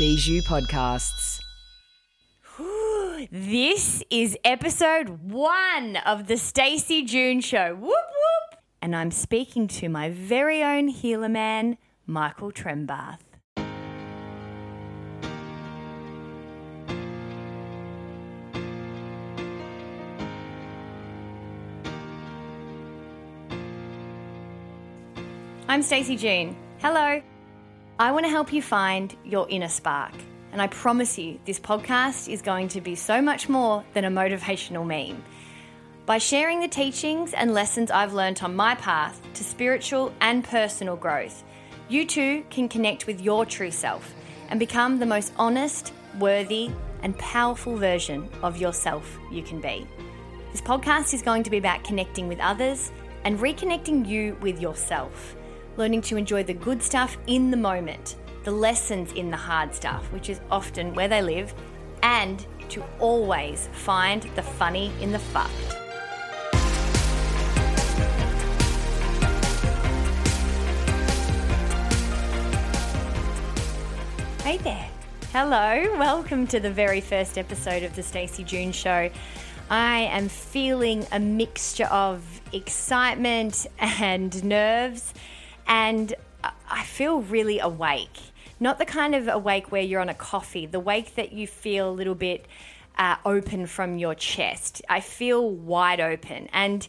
Bijou Podcasts. This is episode one of the Stacey June Show. Whoop whoop! And I'm speaking to my very own healer man, Michael Trembath. I'm Stacey June. Hello. I want to help you find your inner spark. And I promise you, this podcast is going to be so much more than a motivational meme. By sharing the teachings and lessons I've learned on my path to spiritual and personal growth, you too can connect with your true self and become the most honest, worthy, and powerful version of yourself you can be. This podcast is going to be about connecting with others and reconnecting you with yourself learning to enjoy the good stuff in the moment, the lessons in the hard stuff, which is often where they live, and to always find the funny in the fucked. Hey there. Hello, welcome to the very first episode of the Stacey June Show. I am feeling a mixture of excitement and nerves and I feel really awake. Not the kind of awake where you're on a coffee, the wake that you feel a little bit uh, open from your chest. I feel wide open. And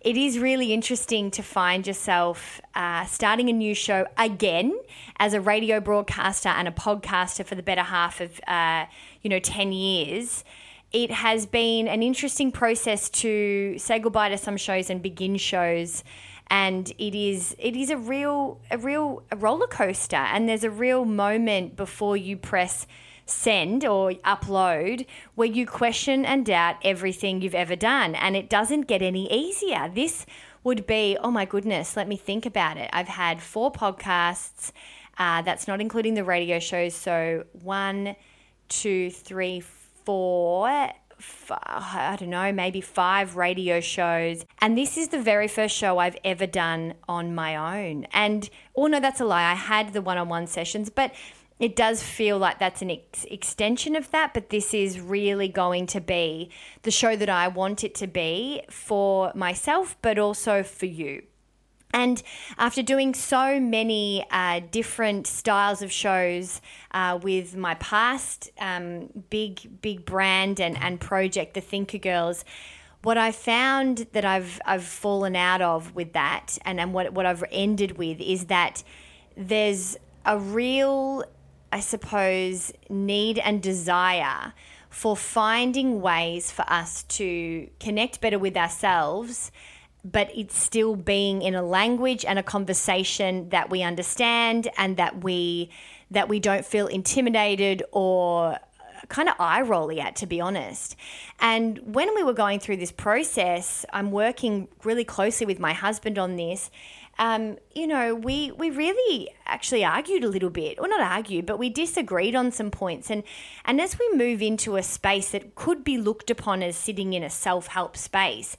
it is really interesting to find yourself uh, starting a new show again as a radio broadcaster and a podcaster for the better half of, uh, you know, 10 years. It has been an interesting process to say goodbye to some shows and begin shows and it is it is a real a real roller coaster. And there's a real moment before you press send or upload where you question and doubt everything you've ever done. And it doesn't get any easier. This would be oh my goodness let me think about it. I've had four podcasts uh, that's not including the radio shows. So one two three four I don't know, maybe five radio shows. And this is the very first show I've ever done on my own. And, oh no, that's a lie. I had the one on one sessions, but it does feel like that's an ex- extension of that, but this is really going to be the show that I want it to be for myself, but also for you. And after doing so many uh, different styles of shows uh, with my past um, big, big brand and, and project, the Thinkergirls, what I found that I've, I've fallen out of with that and, and what, what I've ended with is that there's a real, I suppose, need and desire for finding ways for us to connect better with ourselves but it's still being in a language and a conversation that we understand and that we that we don't feel intimidated or kind of eye rolly at, to be honest. And when we were going through this process, I'm working really closely with my husband on this. Um, you know, we we really actually argued a little bit, or not argued, but we disagreed on some points. And and as we move into a space that could be looked upon as sitting in a self help space,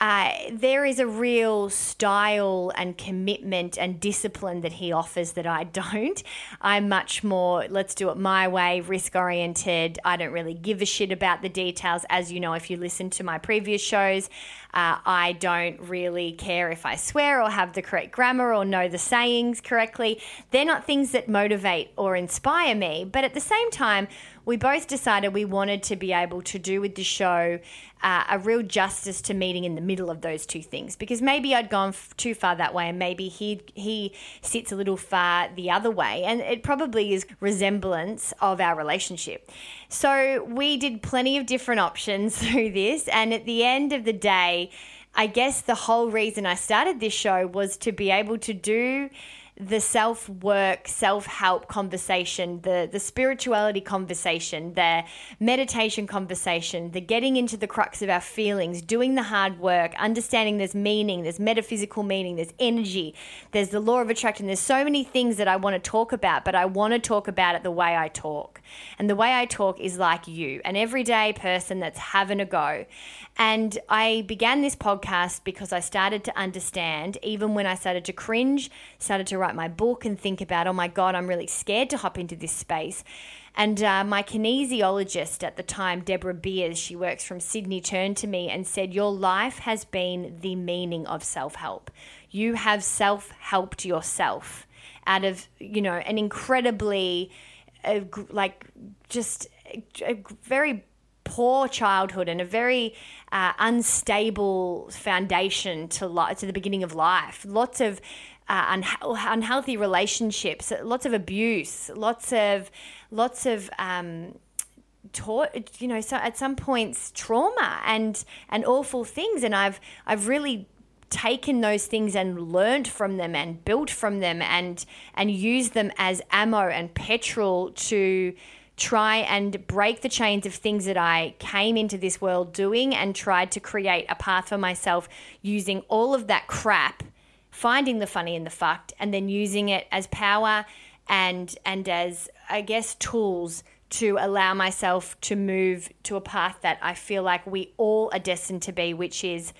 uh, there is a real style and commitment and discipline that he offers that I don't. I'm much more, let's do it my way, risk oriented. I don't really give a shit about the details. As you know, if you listen to my previous shows, uh, I don't really care if I swear or have the correct grammar or know the sayings correctly. They're not things that motivate or inspire me. But at the same time, we both decided we wanted to be able to do with the show uh, a real justice to meeting in the middle of those two things because maybe I'd gone f- too far that way and maybe he he sits a little far the other way and it probably is resemblance of our relationship. So we did plenty of different options through this and at the end of the day I guess the whole reason I started this show was to be able to do the self work, self help conversation, the, the spirituality conversation, the meditation conversation, the getting into the crux of our feelings, doing the hard work, understanding there's meaning, there's metaphysical meaning, there's energy, there's the law of attraction. There's so many things that I want to talk about, but I want to talk about it the way I talk. And the way I talk is like you, an everyday person that's having a go. And I began this podcast because I started to understand, even when I started to cringe, started to write my book and think about, oh my God, I'm really scared to hop into this space. And uh, my kinesiologist at the time, Deborah Beers, she works from Sydney, turned to me and said, Your life has been the meaning of self help. You have self helped yourself out of, you know, an incredibly, uh, like, just a very poor childhood and a very uh, unstable foundation to li- to the beginning of life. Lots of uh, unhealthy relationships, lots of abuse, lots of lots of um, taught you know so at some points trauma and and awful things and I've I've really taken those things and learned from them and built from them and and used them as ammo and petrol to try and break the chains of things that I came into this world doing and tried to create a path for myself using all of that crap, finding the funny in the fucked, and then using it as power and and as I guess tools to allow myself to move to a path that I feel like we all are destined to be, which is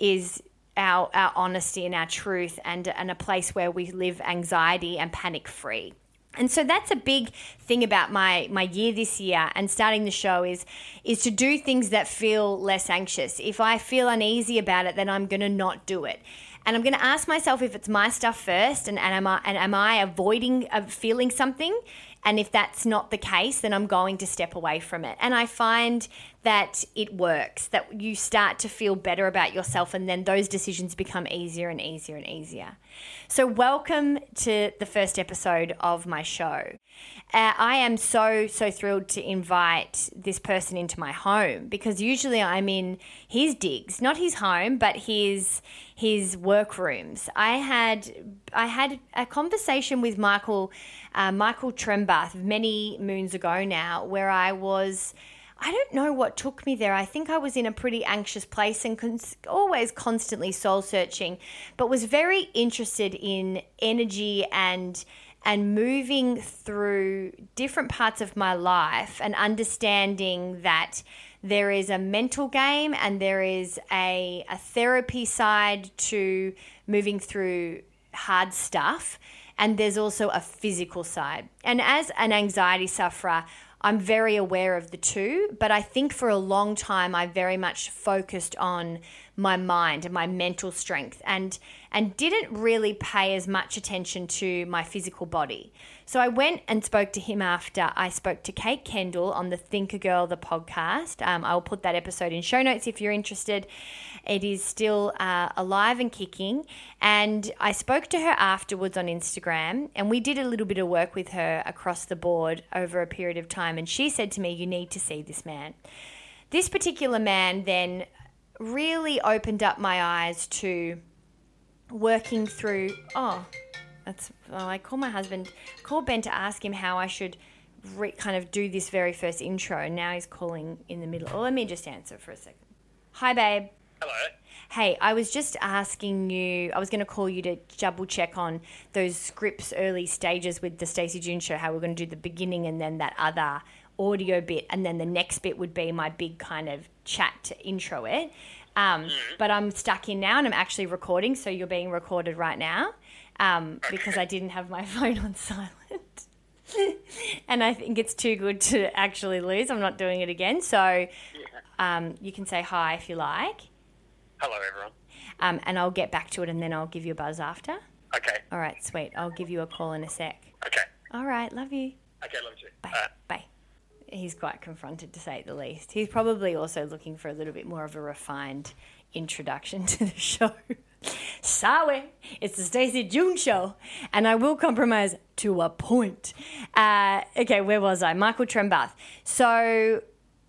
is our our honesty and our truth and and a place where we live anxiety and panic free. And so that's a big thing about my my year this year and starting the show is is to do things that feel less anxious. If I feel uneasy about it, then I'm going to not do it. And I'm going to ask myself if it's my stuff first and, and am I and am I avoiding of feeling something? And if that's not the case, then I'm going to step away from it. And I find that it works, that you start to feel better about yourself, and then those decisions become easier and easier and easier. So, welcome to the first episode of my show. Uh, I am so, so thrilled to invite this person into my home because usually I'm in his digs, not his home, but his his workrooms. I had I had a conversation with Michael uh, Michael Trembath many moons ago now, where I was I don't know what took me there. I think I was in a pretty anxious place and cons- always constantly soul searching, but was very interested in energy and and moving through different parts of my life and understanding that there is a mental game and there is a, a therapy side to moving through hard stuff and there's also a physical side. And as an anxiety sufferer, I'm very aware of the two, but I think for a long time I very much focused on my mind and my mental strength. And and didn't really pay as much attention to my physical body. So I went and spoke to him after I spoke to Kate Kendall on the Thinkergirl the podcast. Um, I'll put that episode in show notes if you're interested. It is still uh, alive and kicking. And I spoke to her afterwards on Instagram, and we did a little bit of work with her across the board over a period of time. And she said to me, You need to see this man. This particular man then really opened up my eyes to working through. Oh, that's. Oh, I call my husband, call Ben to ask him how I should re- kind of do this very first intro. And now he's calling in the middle. Oh, let me just answer for a second. Hi, babe. Hello. Hey, I was just asking you, I was going to call you to double check on those scripts early stages with the Stacey June show, how we're going to do the beginning and then that other audio bit. And then the next bit would be my big kind of chat to intro it. Um, mm. But I'm stuck in now and I'm actually recording. So you're being recorded right now um, okay. because I didn't have my phone on silent. and I think it's too good to actually lose. I'm not doing it again. So um, you can say hi if you like. Hello, everyone. Um, and I'll get back to it and then I'll give you a buzz after. Okay. All right, sweet. I'll give you a call in a sec. Okay. All right, love you. Okay, love you. Bye. Bye. He's quite confronted to say the least. He's probably also looking for a little bit more of a refined introduction to the show. Sorry, it's the Stacey June show, and I will compromise to a point. Uh, okay, where was I? Michael Trembath. So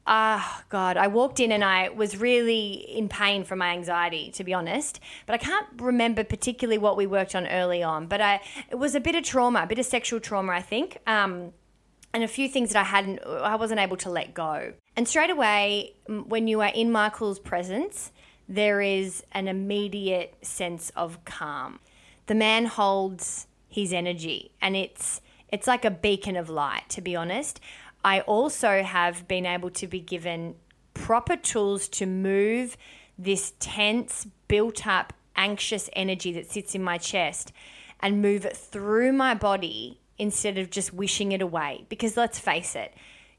Ah, God, I walked in and I was really in pain from my anxiety, to be honest. But I can't remember particularly what we worked on early on. But I, it was a bit of trauma, a bit of sexual trauma, I think, um, and a few things that I hadn't, I wasn't able to let go. And straight away, when you are in Michael's presence, there is an immediate sense of calm. The man holds his energy, and it's it's like a beacon of light. To be honest, I also have been able to be given proper tools to move this tense, built up, anxious energy that sits in my chest and move it through my body instead of just wishing it away. Because let's face it,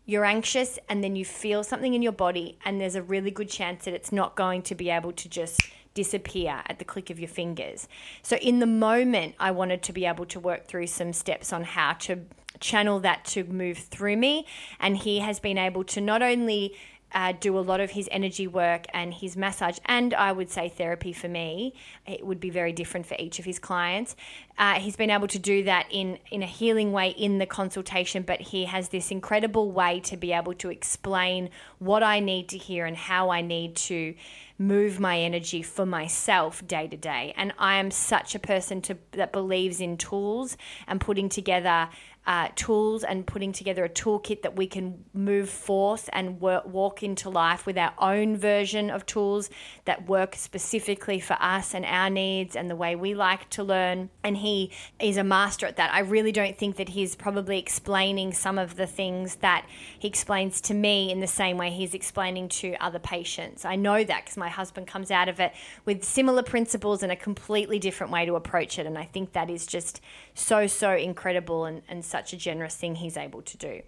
you're anxious and then you feel something in your body, and there's a really good chance that it's not going to be able to just disappear at the click of your fingers. So, in the moment, I wanted to be able to work through some steps on how to channel that to move through me. And he has been able to not only uh, do a lot of his energy work and his massage, and I would say therapy for me. It would be very different for each of his clients. Uh, he's been able to do that in in a healing way in the consultation, but he has this incredible way to be able to explain what I need to hear and how I need to move my energy for myself day to day. And I am such a person to that believes in tools and putting together uh, tools and putting together a toolkit that we can move forth and work, walk into life with our own version of tools that work specifically for us and our needs and the way we like to learn. And he is a master at that. I really don't think that he's probably explaining some of the things that he explains to me in the same way he's explaining to other patients. I know that because my husband comes out of it with similar principles and a completely different way to approach it. And I think that is just so, so incredible and, and such a generous thing he's able to do.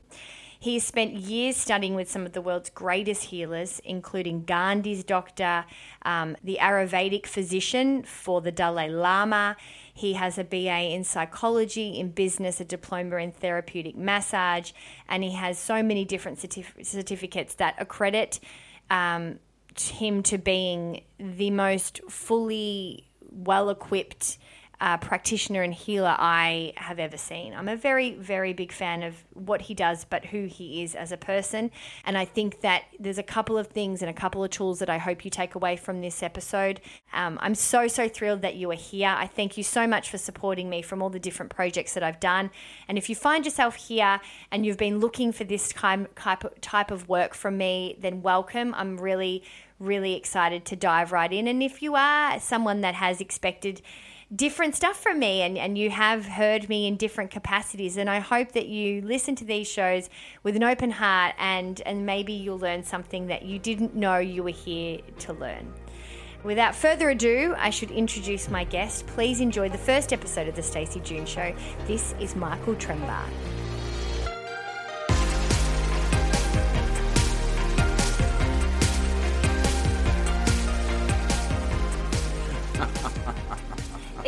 He has spent years studying with some of the world's greatest healers, including Gandhi's doctor, um, the Ayurvedic physician for the Dalai Lama. He has a BA in psychology, in business, a diploma in therapeutic massage, and he has so many different certif- certificates that accredit um, him to being the most fully well equipped uh, practitioner and healer I have ever seen. I'm a very, very big fan of what he does, but who he is as a person. And I think that there's a couple of things and a couple of tools that I hope you take away from this episode. Um, I'm so, so thrilled that you are here. I thank you so much for supporting me from all the different projects that I've done. And if you find yourself here and you've been looking for this type, type of work from me, then welcome. I'm really, really excited to dive right in. And if you are someone that has expected, different stuff from me and, and you have heard me in different capacities. And I hope that you listen to these shows with an open heart and, and maybe you'll learn something that you didn't know you were here to learn. Without further ado, I should introduce my guest. Please enjoy the first episode of The Stacey June Show. This is Michael Trembath.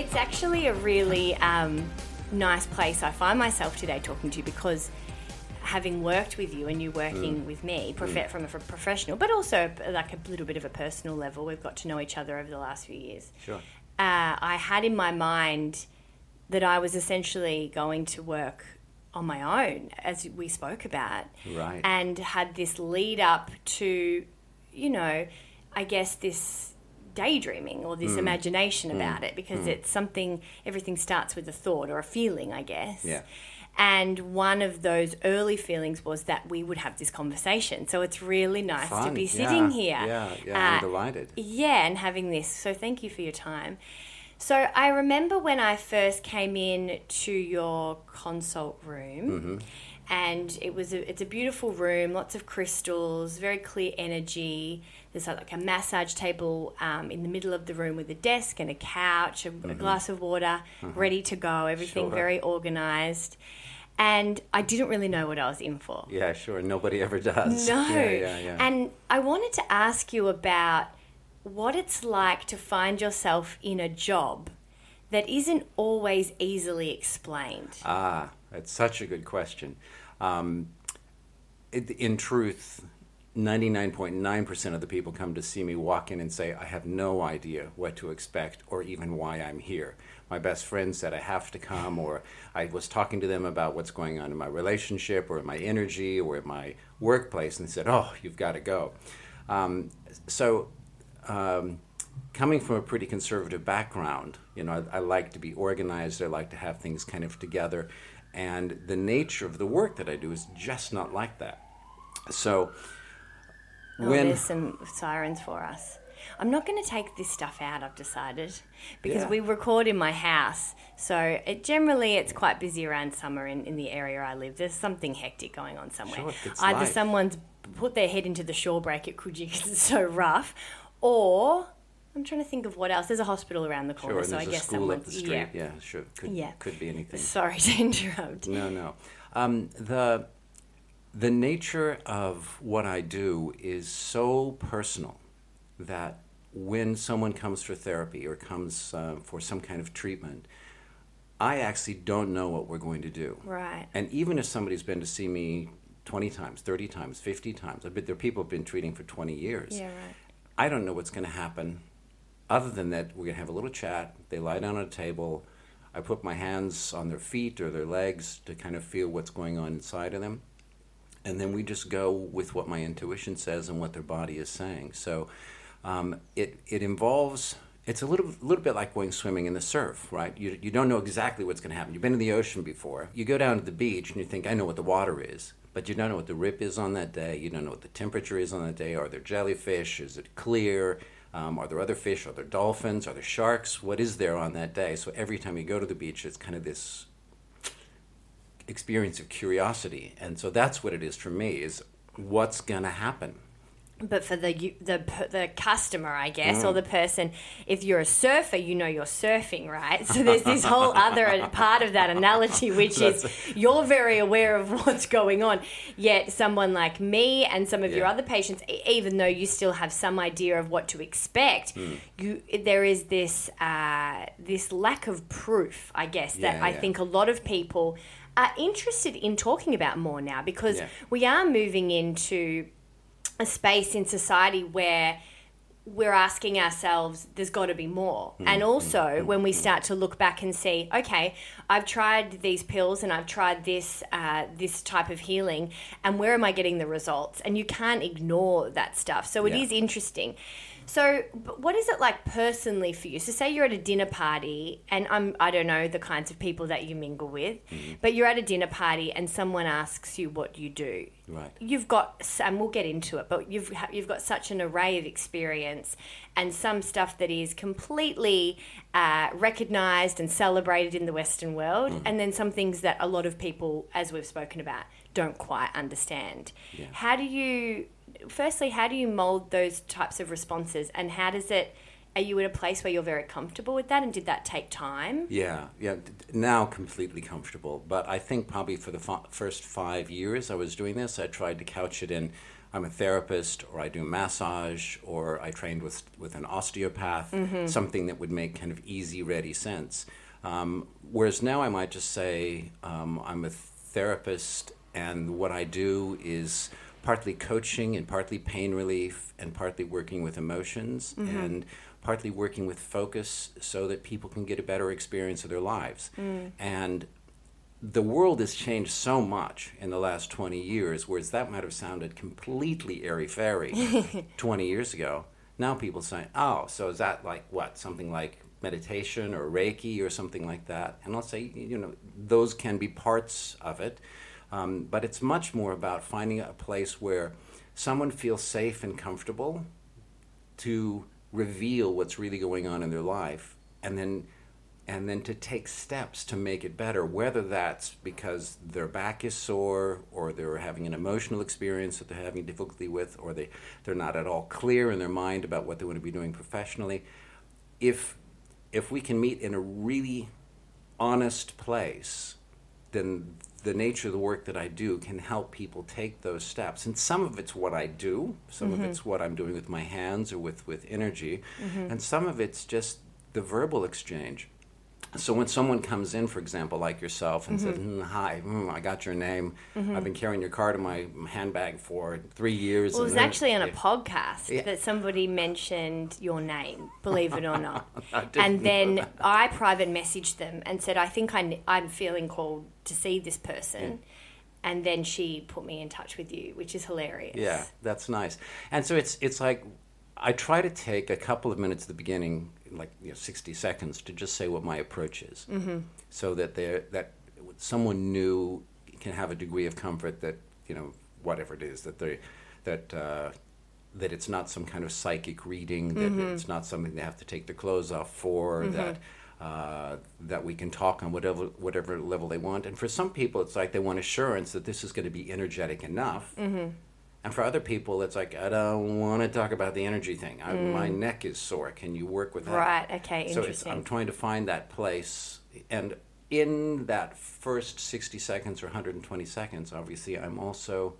It's actually a really um, nice place I find myself today talking to you because having worked with you and you working mm. with me prof- mm. from a professional, but also like a little bit of a personal level, we've got to know each other over the last few years. Sure. Uh, I had in my mind that I was essentially going to work on my own, as we spoke about, right. and had this lead up to, you know, I guess this daydreaming or this mm. imagination mm. about it because mm. it's something everything starts with a thought or a feeling i guess yeah and one of those early feelings was that we would have this conversation so it's really nice Fun. to be sitting yeah. here yeah yeah uh, i'm delighted yeah and having this so thank you for your time so I remember when I first came in to your consult room, mm-hmm. And it was a, it's a beautiful room, lots of crystals, very clear energy. There's like a massage table um, in the middle of the room with a desk and a couch, a, mm-hmm. a glass of water, mm-hmm. ready to go. Everything sure. very organized. And I didn't really know what I was in for. Yeah, sure. Nobody ever does. No. Yeah, yeah, yeah. And I wanted to ask you about what it's like to find yourself in a job that isn't always easily explained. Ah, that's such a good question. Um, it, in truth, 99.9% of the people come to see me walk in and say, I have no idea what to expect or even why I'm here. my best friend said I have to come, or I was talking to them about what's going on in my relationship, or in my energy, or in my workplace, and said, "Oh, you've got to go." Um, so. Um, coming from a pretty conservative background, you know, I, I, like to be organized. I like to have things kind of together, and the nature of the work that I do is just not like that. So, oh, when there's some sirens for us. I'm not going to take this stuff out. I've decided because yeah. we record in my house, so it generally it's quite busy around summer in, in the area I live. There's something hectic going on somewhere. Sure, Either life. someone's put their head into the shore break at Coogee because it's so rough, or I'm trying to think of what else. There's a hospital around the corner, sure, so I guess someone. up the street. Yeah, yeah sure. Could, yeah. could be anything. Sorry to interrupt. No, no. Um, the the nature of what I do is so personal that when someone comes for therapy or comes uh, for some kind of treatment, I actually don't know what we're going to do. Right. And even if somebody's been to see me 20 times, 30 times, 50 times, I bet there are people who've been treating for 20 years. Yeah, right. I don't know what's going to happen other than that we're going to have a little chat. They lie down on a table. I put my hands on their feet or their legs to kind of feel what's going on inside of them. And then we just go with what my intuition says and what their body is saying. So um, it, it involves, it's a little, little bit like going swimming in the surf, right? You, you don't know exactly what's going to happen. You've been in the ocean before. You go down to the beach and you think, I know what the water is. But you don't know what the rip is on that day. You don't know what the temperature is on that day. Are there jellyfish? Is it clear? Um, are there other fish? Are there dolphins? Are there sharks? What is there on that day? So every time you go to the beach, it's kind of this experience of curiosity. And so that's what it is for me is what's going to happen but for the the the customer, I guess, mm. or the person, if you're a surfer, you know you're surfing, right? So there's this whole other part of that analogy, which is you're very aware of what's going on. Yet someone like me and some of yeah. your other patients, even though you still have some idea of what to expect, mm. you there is this uh, this lack of proof, I guess, that yeah, I yeah. think a lot of people are interested in talking about more now because we are moving into a space in society where we're asking ourselves, there's got to be more. Mm, and also, mm, when we start to look back and see, okay, I've tried these pills and I've tried this uh, this type of healing, and where am I getting the results? And you can't ignore that stuff. So it yeah. is interesting. So, what is it like personally for you? So, say you're at a dinner party, and I'm I don't know the kinds of people that you mingle with, mm-hmm. but you're at a dinner party and someone asks you what you do. Right. You've got, and we'll get into it, but you've you've got such an array of experience and some stuff that is completely uh, recognized and celebrated in the Western world, mm-hmm. and then some things that a lot of people, as we've spoken about, don't quite understand. Yeah. How do you firstly, how do you mold those types of responses, and how does it? Are you in a place where you're very comfortable with that, and did that take time? Yeah, yeah. Now completely comfortable, but I think probably for the f- first five years I was doing this, I tried to couch it in. I'm a therapist, or I do massage, or I trained with with an osteopath, mm-hmm. something that would make kind of easy, ready sense. Um, whereas now I might just say um, I'm a therapist, and what I do is partly coaching and partly pain relief and partly working with emotions mm-hmm. and partly working with focus so that people can get a better experience of their lives. Mm. And the world has changed so much in the last 20 years, whereas that might have sounded completely airy fairy 20 years ago. Now people say, oh, so is that like what? Something like meditation or Reiki or something like that? And I'll say, you know, those can be parts of it. Um, but it's much more about finding a place where someone feels safe and comfortable to reveal what's really going on in their life and then and then to take steps to make it better whether that's because their back is sore or they're having an emotional experience that they're having difficulty with or they, they're not at all clear in their mind about what they want to be doing professionally. If if we can meet in a really honest place then the nature of the work that I do can help people take those steps. And some of it's what I do, some mm-hmm. of it's what I'm doing with my hands or with, with energy, mm-hmm. and some of it's just the verbal exchange. So when someone comes in, for example, like yourself, and says, Mm-hmm. "Mm, "Hi, mm, I got your name. I've been carrying your card in my handbag for three years." Well, it was actually on a Yeah. podcast Yeah. that somebody mentioned your name, believe it or not. And then. I private messaged them and said, I think I, am feeling called to see this person. And then she put me in touch with you, which is hilarious. Yeah, that's nice. And so it's it's like I try to take a couple of minutes at the beginning, like you know, sixty seconds, to just say what my approach is, mm-hmm. so that they that someone new can have a degree of comfort that you know whatever it is that they that. Uh, that it's not some kind of psychic reading, that it's not something they have to take their clothes off for, that uh, that we can talk on whatever whatever level they want. And for some people, it's like they want assurance that this is going to be energetic enough. And for other people, it's like I don't want to talk about the energy thing. I, mm. My neck is sore. Can you work with that? Right, okay, So it's, interesting. I'm trying to find that place, and in that first 60 seconds or 120 seconds, obviously, I'm also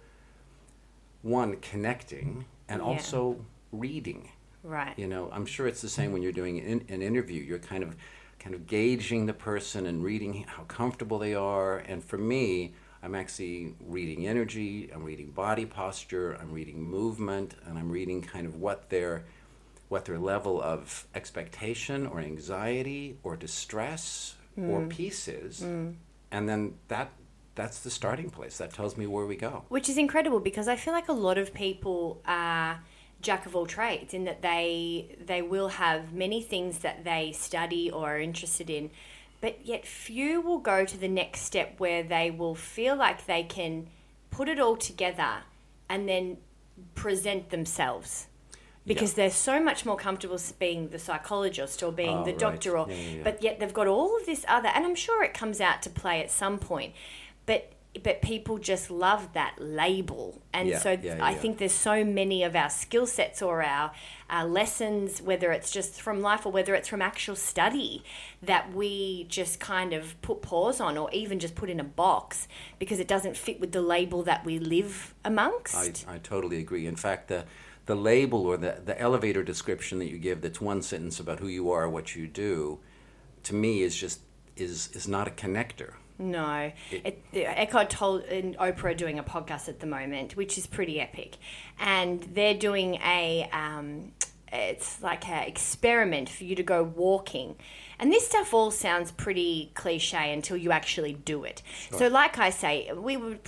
one connecting and Yeah. also reading. Right. You know, I'm sure it's the same when you're doing an, an interview. You're kind of kind of gauging the person and reading how comfortable they are. And for me, I'm actually reading energy, I'm reading body posture, I'm reading movement, and I'm reading kind of what their what their level of expectation or anxiety or distress or mm. peace is. Mm. And then that that's the starting place. That tells me where we go. Which is incredible because I feel like a lot of people are jack of all trades in that they they will have many things that they study or are interested in, but yet few will go to the next step where they will feel like they can put it all together and then present themselves. Because they're so much more comfortable being the psychologist or being Oh, the right. doctor, or Yeah, yeah, yeah. but yet they've got all of this other, and I'm sure it comes out to play at some point, but but people just love that label, and Yeah, so yeah, I yeah. think there's so many of our skill sets or our, our lessons, whether it's just from life or whether it's from actual study, that we just kind of put pause on, or even just put in a box because it doesn't fit with the label that we live amongst. I, I totally agree. In fact, the the label or the, the elevator description that you give that's one sentence about who you are, what you do, to me is just is is not a connector. No, it, Eckhart Tolle and Oprah are doing a podcast at the moment, which is pretty epic, and they're doing a um, it's like an experiment for you to go walking, and this stuff all sounds pretty cliche until you actually do it. So, like I say, we would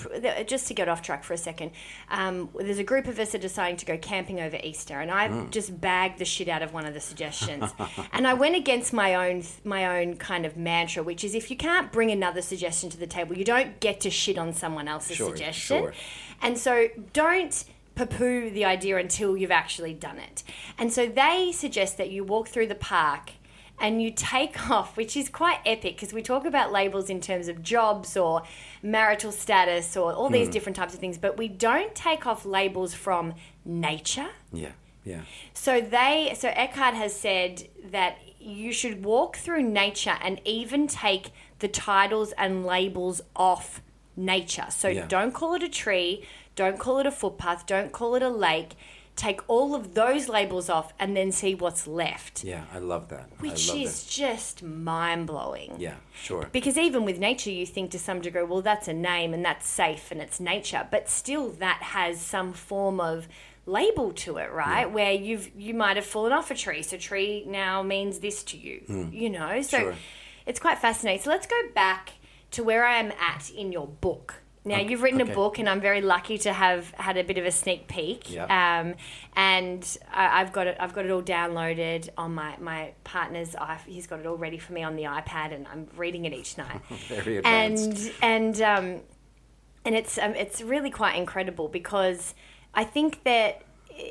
just to get off track for a second. Um, there's a group of us that are deciding to go camping over Easter, and I just bagged the shit out of one of the suggestions, and I went against my own my own kind of mantra, which is if you can't bring another suggestion to the table, you don't get to shit on someone else's Sure, suggestion. sure. And so don't poo-poo the idea until you've actually done it. And so they suggest that you walk through the park and you take off, which is quite epic because we talk about labels in terms of jobs or marital status or all these mm. different types of things, but we don't take off labels from nature. Yeah, yeah. So they so Eckhart has said that you should walk through nature and even take the titles and labels off nature. So Yeah. don't call it a tree, don't call it a footpath, don't call it a lake. Take all of those labels off and then see what's left. Yeah, I love that. Which love is just mind blowing. Yeah, sure. Because even with nature, you think to some degree, well, that's a name and that's safe and it's nature, but still that has some form of label to it, right? Where you've you might have fallen off a tree, so tree now means this to you, hmm. you know. So Sure. it's quite fascinating. So let's go back to where I am at in your book. Now Okay, you've written okay. a book, and I'm very lucky to have had a bit of a sneak peek. Yeah. Um, and I, I've got it. I've got it all downloaded on my my partner's. i- He's got it all ready for me on the iPad, and I'm reading it each night. Very advanced. and and um, and it's um, it's really quite incredible because I think that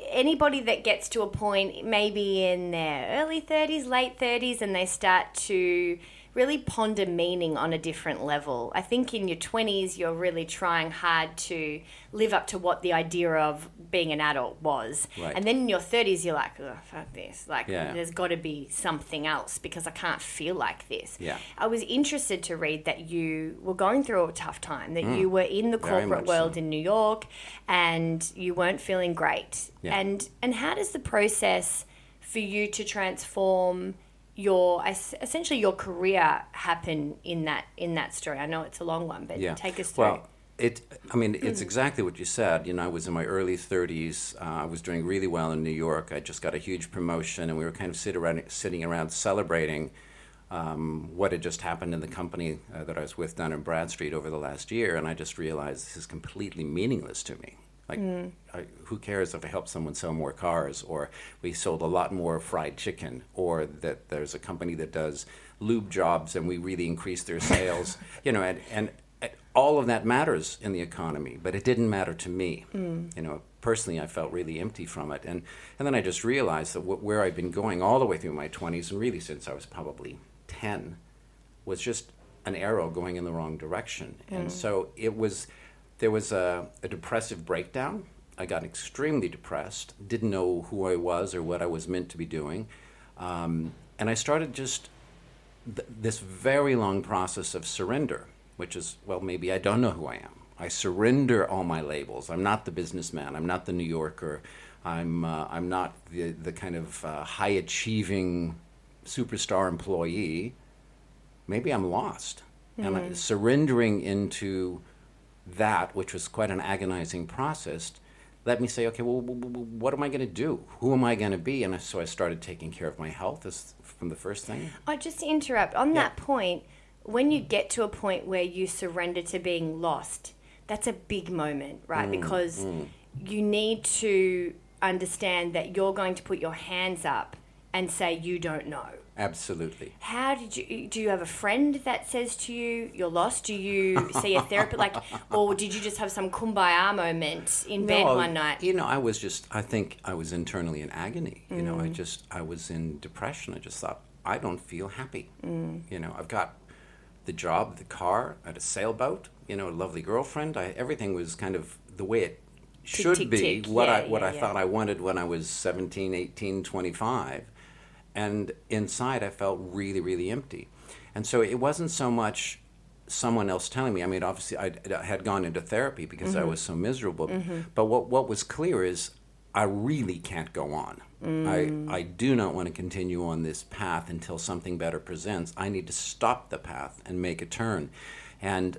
anybody that gets to a point maybe in their early 30s late 30s and they start to really ponder meaning on a different level i think in your 20s you're really trying hard to live up to what the idea of being an adult was Right. and then in your 30s you're like oh, fuck this like Yeah. there's got to be something else because i can't feel like this Yeah. I was interested to read that you were going through a tough time, that you were in the Mm. Corporate world so. in New York and you weren't feeling great. Yeah. And and how does the process for you to transform your essentially your career happen in that in that story? I know it's a long one, but Yeah. take us through. Well, it. I mean, it's exactly what you said. You know, I was in my early 30s. Uh, I was doing really well in New York. I just got a huge promotion, and we were kind of sit around, sitting around celebrating um, what had just happened in the company uh, that I was with Dun & Bradstreet over the last year. And I just realized this is completely meaningless to me. Like, mm. I, who cares if I help someone sell more cars, or we sold a lot more fried chicken, or that there's a company that does lube jobs and we really increased their sales, you know, and, and and all of that matters in the economy, but it didn't matter to me. Mm. You know, personally, I felt really empty from it, and and then I just realized that wh- where I've been going all the way through my 20s, and really since I was probably 10, was just an arrow going in the wrong direction, and mm. so it was. There was a, a depressive breakdown. I got extremely depressed. Didn't know who I was or what I was meant to be doing, um, and I started just th- this very long process of surrender, which is, well, maybe I don't know who I am. I surrender all my labels. I'm not the businessman. I'm not the New Yorker. I'm, uh, I'm not the, the kind of uh, high achieving superstar employee. Maybe I'm lost. And I'm surrendering into that, which was quite an agonizing process, let me say, okay, well, what am I going to do? Who am I going to be? And so I started taking care of my health as, from the first thing. Oh, just to interrupt, on that point, when you get to a point where you surrender to being lost, that's a big moment, right? Mm, because you need to understand that you're going to put your hands up and say you don't know. Absolutely. How did you do you have a friend that says to you you're lost? Do you see a therapist like or did you just have some kumbaya moment in bed No, one night? You know, I was just, I think I was internally in agony. You know, I mm. just, I was in depression. I just thought, I don't feel happy. Mm. You know, I've got the job, the car, I had a sailboat, you know, a lovely girlfriend. I, everything was kind of the way it should tick, be, tick. what, I, what yeah, I yeah. thought I wanted when I was 17, 18, 25. And inside, I felt really, really empty. And so it wasn't so much someone else telling me. I mean, obviously, I, had gone into therapy because I mm-hmm. was so miserable. Mm-hmm. But what, what was clear is I really can't go on. I, mm. I do not want to continue on this path until something better presents. I need to stop the path and make a turn. And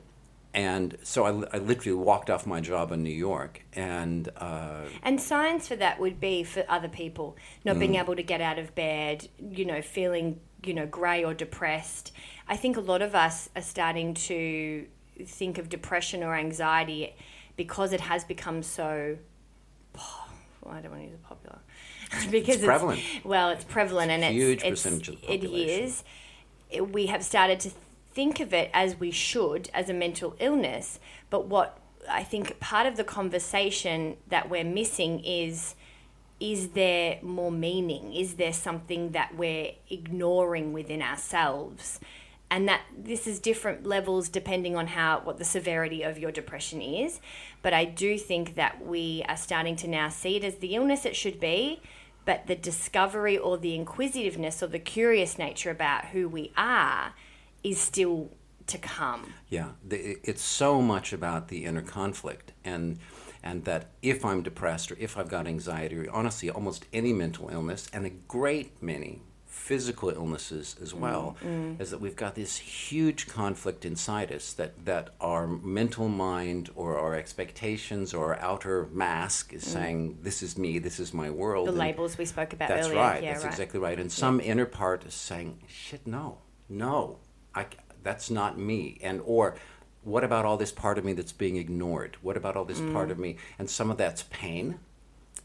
and so I, I literally walked off my job in New York and uh, And signs for that would be for other people not being Mm. able to get out of bed, you know, feeling, you know, grey or depressed. I think a lot of us are starting to think of depression or anxiety because it has become so. Well, I don't want to use popular because it's, prevalent. Well, it's prevalent and Huge it's, it's percentage of the population. It is. We have started to think of it as we should as a mental illness, but what I think part of the conversation that we're missing is is there more meaning? Is there something that we're ignoring within ourselves? And that this is different levels depending on how what the severity of your depression is. But I do think that we are starting to now see it as the illness it should be, but the discovery or the inquisitiveness or the curious nature about who we are is still to come. Yeah, the, it's so much about the inner conflict, and and that if I'm depressed or if I've got anxiety, or honestly, almost any mental illness, and a great many physical illnesses as mm, well, mm. is that we've got this huge conflict inside us that that our mental mind or our expectations or our outer mask is mm. saying, "This is me, this is my world." The and- labels we spoke about that's earlier. right. Yeah, that's right. exactly right. And some inner part is saying, "Shit, no, no, I, that's not me." And or, what about all this part of me that's being ignored? What about all this part Mm. of me? And some of that's pain,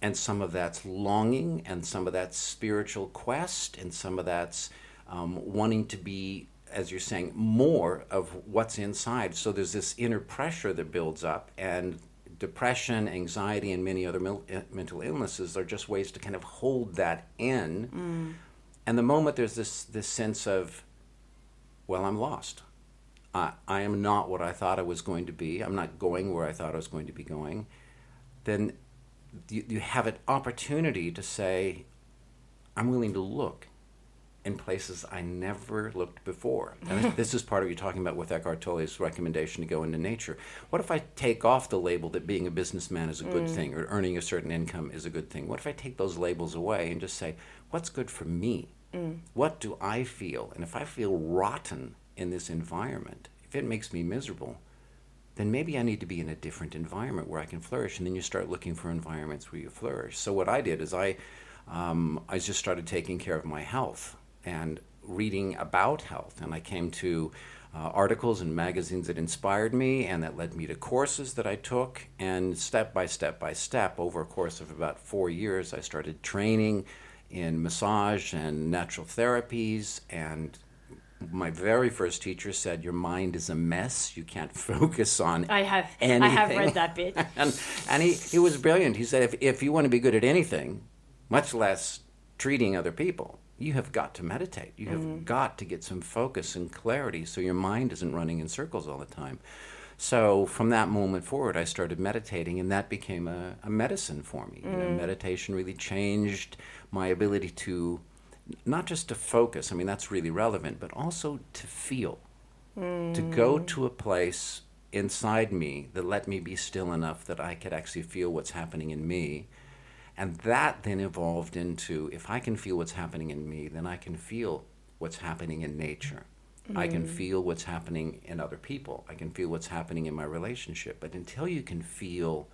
and some of that's longing, and some of that's spiritual quest, and some of that's um, wanting to be. As you're saying, more of what's inside. So there's this inner pressure that builds up, and depression, anxiety, and many other mil- eh, mental illnesses are just ways to kind of hold that in. And the moment there's this this sense of, well, I'm lost. I, I am not what I thought I was going to be. I'm not going where I thought I was going to be going. Then you, you have an opportunity to say, I'm willing to look in places I never looked before. And this, is part of you talking about with Eckhart Tolle's recommendation to go into nature. What if I take off the label that being a businessman is a good mm. thing or earning a certain income is a good thing? What if I take those labels away and just say, what's good for me? What do I feel? And if I feel rotten in this environment, if it makes me miserable, then maybe I need to be in a different environment where I can flourish. And then you start looking for environments where you flourish. So what I did is I, um, I just started taking care of my health and reading about health. And I came to uh, articles and magazines that inspired me and that led me to courses that I took. And step by step by step, over a course of about four years, I started training in massage and natural therapies and my very first teacher said your mind is a mess. You can't focus on I have anything. I have read that bit. and and he, he was brilliant. He said if, if you want to be good at anything much less treating other people you have got to meditate. You have mm. got to get some focus and clarity so your mind isn't running in circles all the time so from that moment forward i started meditating and that became a, a medicine for me you know, mm. meditation really changed my ability to not just to focus, I mean, that's really relevant, but also to feel, to go mm. to a place inside me that let me be still enough that I could actually feel what's happening in me. And that then evolved into if I can feel what's happening in me, then I can feel what's happening in nature. I can mm. feel what's happening in other people. I can feel what's happening in my relationship. But until you can feel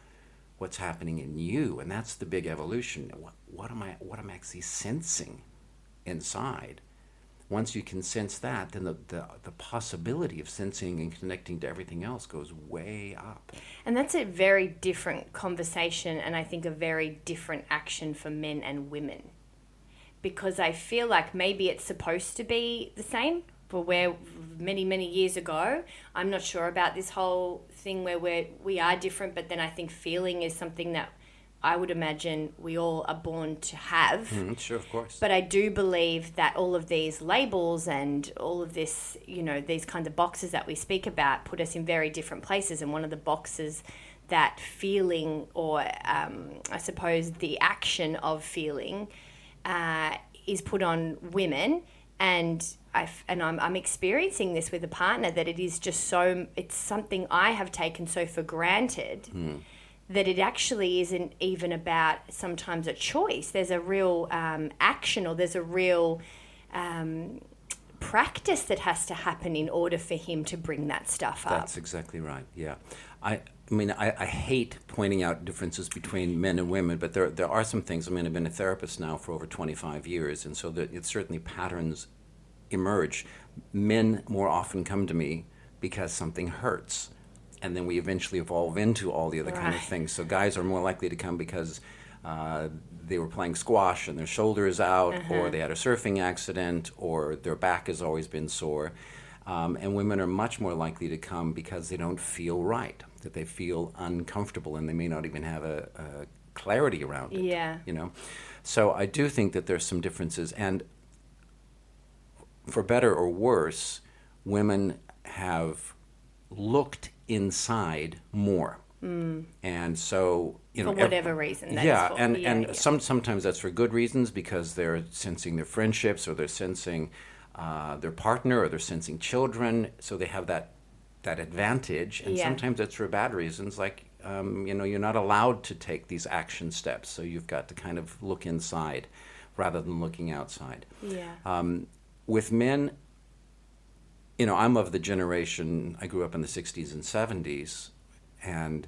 what's happening in you, and that's the big evolution. What, what am I? What am I actually sensing inside? Once you can sense that, then the, the the possibility of sensing and connecting to everything else goes way up. And that's a very different conversation, and I think a very different action for men and women. Because I feel like maybe it's supposed to be the same, but where many, many years ago, I'm not sure about this whole thing where we're, we are different, but then I think feeling is something that I would imagine we all are born to have. Mm, sure, of course. But I do believe that all of these labels and all of this, you know, these kinds of boxes that we speak about put us in very different places. And one of the boxes that feeling, or um, I suppose the action of feeling, uh, is put on women. And I and I'm, I'm experiencing this with a partner that it is just so it's something I have taken so for granted that it actually isn't even about sometimes a choice. There's a real um, action or there's a real um, practice that has to happen in order for him to bring that stuff up. That's exactly right. Yeah, I, I mean, I, I hate pointing out differences between men and women, but there there are some things. I mean, I've been a therapist now for over 25 years, and so that it certainly patterns emerge. Men more often come to me because something hurts, and then we eventually evolve into all the other kind of things. So guys are more likely to come because. Uh, they were playing squash and their shoulder is out, or they had a surfing accident, or their back has always been sore. Um, and women are much more likely to come because they don't feel right, that they feel uncomfortable, and they may not even have a, a clarity around it. Yeah. You know, so I do think that there's some differences, and for better or worse, women have looked inside more. And so, you know, For ev- whatever reason yeah, for. and Yeah, and yeah. some sometimes that's for good reasons because they're sensing their friendships or they're sensing uh, their partner or they're sensing children, so they have that that advantage. And Yeah. sometimes it's for bad reasons, like um, you know you're not allowed to take these action steps, so you've got to kind of look inside rather than looking outside. Yeah. Um, with men, you know, I'm of the generation, I grew up in the 60s and 70s, and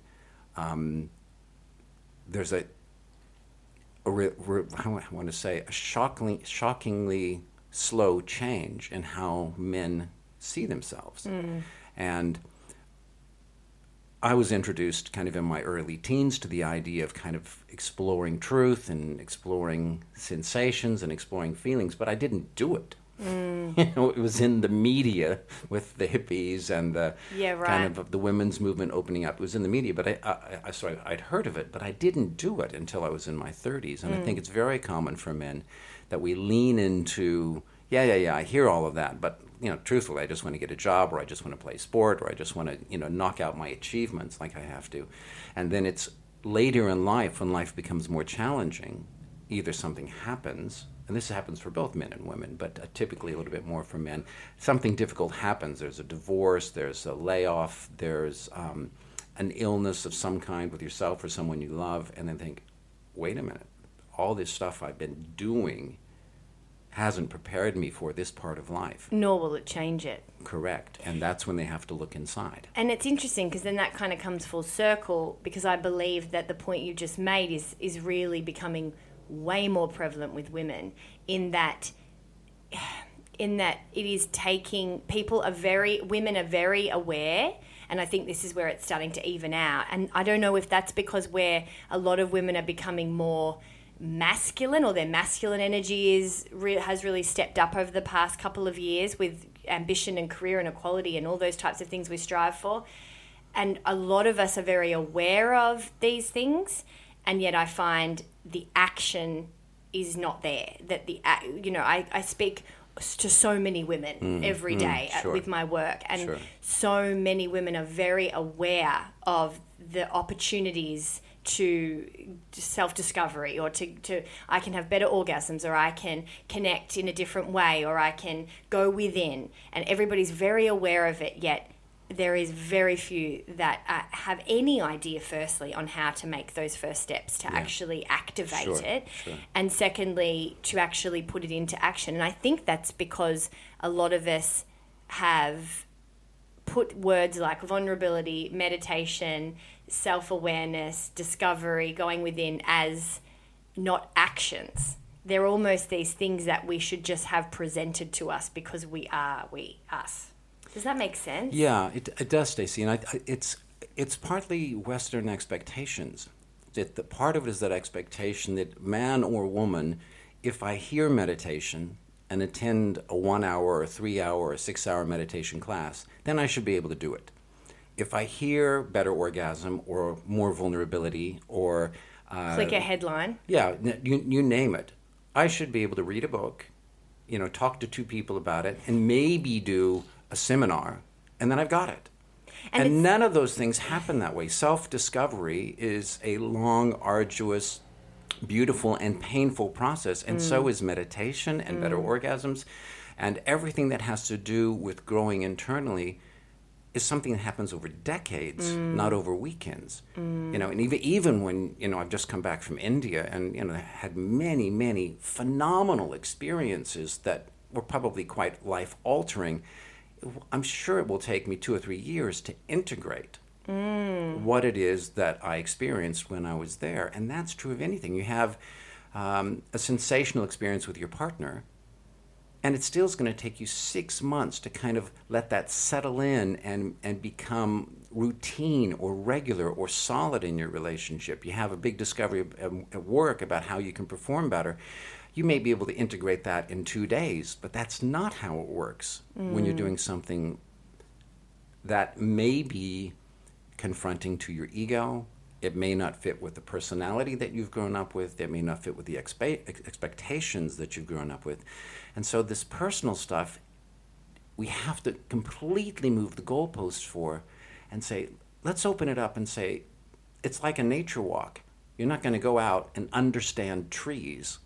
um, there's a, a re, re, I want to say, a shockingly, shockingly slow change in how men see themselves. And I was introduced kind of in my early teens to the idea of kind of exploring truth and exploring sensations and exploring feelings, but I didn't do it. Mm. You know, it was in the media with the hippies and the Yeah, kind of the women's movement opening up. It was in the media, but I, I, I sorry, I'd heard of it, but I didn't do it until I was in my 30s. And I think mm. it's very common for men that we lean into, yeah, yeah, yeah, I hear all of that, but you know, truthfully, I just want to get a job, or I just want to play sport, or I just want to, you know, knock out my achievements like I have to. And then it's later in life when life becomes more challenging, either something happens, and this happens for both men and women, but uh, typically a little bit more for men. Something difficult happens. There's a divorce, there's a layoff, there's um, an illness of some kind with yourself or someone you love, and then think, wait a minute, all this stuff I've been doing hasn't prepared me for this part of life. Nor will it change it. Correct. And that's when they have to look inside. And it's interesting because then that kind of comes full circle because I believe that the point you just made is is really becoming way more prevalent with women in that in that it is taking people are very women are very aware and I think this is where it's starting to even out and I don't know if that's because where a lot of women are becoming more masculine or their masculine energy is re- has really stepped up over the past couple of years with ambition and career and equality and all those types of things we strive for and a lot of us are very aware of these things and yet I find the action is not there that the you know I, I speak to so many women mm, every mm, day at- sure. with my work and Sure. so many women are very aware of the opportunities to self discovery or to, to I can have better orgasms or I can connect in a different way or I can go within. And everybody's very aware of it yet there is very few that uh, have any idea firstly on how to make those first steps to actually activate Sure, it. sure. and secondly to actually put it into action. And i think that's because a lot of us have put words like vulnerability meditation self-awareness discovery going within as not actions they're almost these things that we should just have presented to us because we are we us does that make sense Yeah, it, it does, Stacey, and I, I, it's it's partly Western expectations. That the part of it is that expectation that man or woman, if I hear meditation and attend a one-hour or three-hour or six-hour meditation class, then I should be able to do it. If I hear better orgasm or more vulnerability or uh, click a headline yeah, you, you name it. I should be able to read a book, you know, talk to two people about it, and maybe do a seminar, and then I've got it. And And, none of those things happen that way. Self discovery is a long, arduous, beautiful, and painful process, and so is meditation and better orgasms. And everything that has to do with growing internally is something that happens over decades, not over weekends. You know, and even even when you know I've just come back from India and you know had many many phenomenal experiences that were probably quite life altering. I'm sure it will take me two or three years to integrate what it is that I experienced when I was there, and that's true of anything. You have um, a sensational experience with your partner, and it still is going to take you six months to kind of let that settle in and, and become routine or regular or solid in your relationship. You have a big discovery at- um, at work about how you can perform better. You may be able to integrate that in two days, but that's not how it works when you're mm. doing something that may be confronting to your ego. It may not fit with the personality that you've grown up with. It may not fit with the expe- expectations that you've grown up with. And so, this personal stuff, we have to completely move the goalposts for and say, let's open it up and say, it's like a nature walk. You're not going to go out and understand trees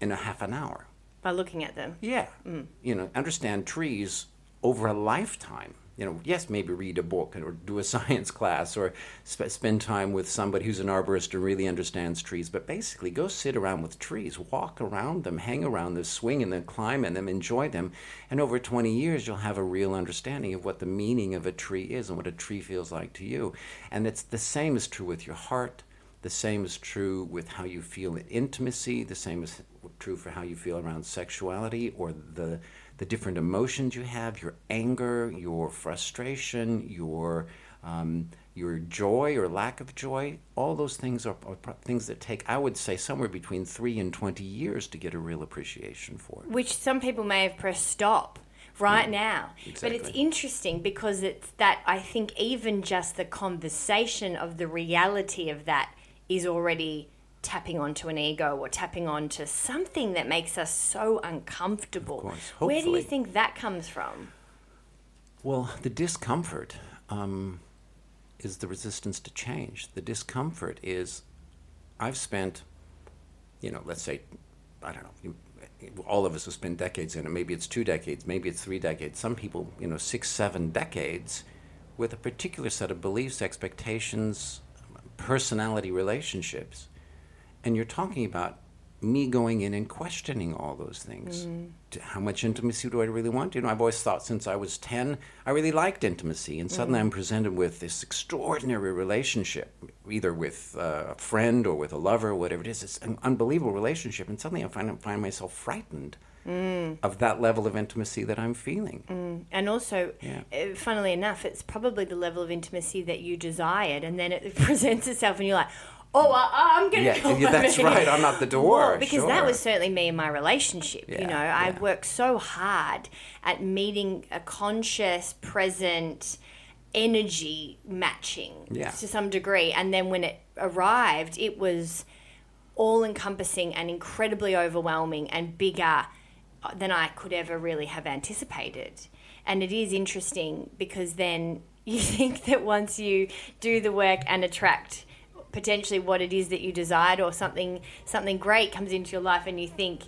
in a half an hour. by looking at them Yeah. Mm. You know, understand trees over a lifetime. You know, yes, maybe read a book or do a science class or sp- spend time with somebody who's an arborist and really understands trees. But basically, go sit around with trees, walk around them, hang around them, swing in them, climb in them, enjoy them. And over 20 years, you'll have a real understanding of what the meaning of a tree is and what a tree feels like to you. And it's the same is true with your heart. The same is true with how you feel in intimacy. The same is true for how you feel around sexuality or the the different emotions you have, your anger, your frustration, your um, your joy or lack of joy. All those things are, are things that take, I would say, somewhere between three and twenty years to get a real appreciation for. which some people may have pressed stop right now. But it's interesting because it's that I think even just the conversation of the reality of that is already tapping onto an ego or tapping onto something that makes us so uncomfortable. course. Where do you think that comes from? Well, the discomfort um, is the resistance to change. The discomfort is, I've spent, you know, let's say, I don't know, you, all of us have spent decades in it. Maybe it's two decades, maybe it's three decades. Some people, you know, six, seven decades with a particular set of beliefs, expectations, personality relationships. And you're talking about me going in and questioning all those things. D- How much intimacy do I really want? You know, I've always thought since I was 10, I really liked intimacy. And suddenly I'm presented with this extraordinary relationship, either with uh, a friend or with a lover, or whatever it is. It's an unbelievable relationship. And suddenly I find, find myself frightened of that level of intimacy that I'm feeling. And also, Yeah. uh, funnily enough, it's probably the level of intimacy that you desired, and then it presents itself, and you're like, "Oh, I, I'm going to Yeah, go." yeah, that's right. I'm not the door. Well, because that was certainly me in my relationship. you Yeah, know, I yeah. worked so hard at meeting a conscious, present energy matching Yeah. to some degree, and then when it arrived, it was all encompassing and incredibly overwhelming and bigger uh, than I could ever really have anticipated. And it is interesting because then you think that once you do the work and attract potentially what it is that you desired or something something great comes into your life and you think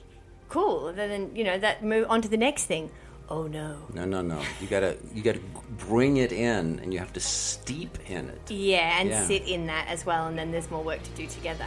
cool then you know that move on to the next thing oh no No, no, no. You gotta, you gotta bring it in, and you have to steep in it. yeah and Yeah. sit in that as well and then there's more work to do together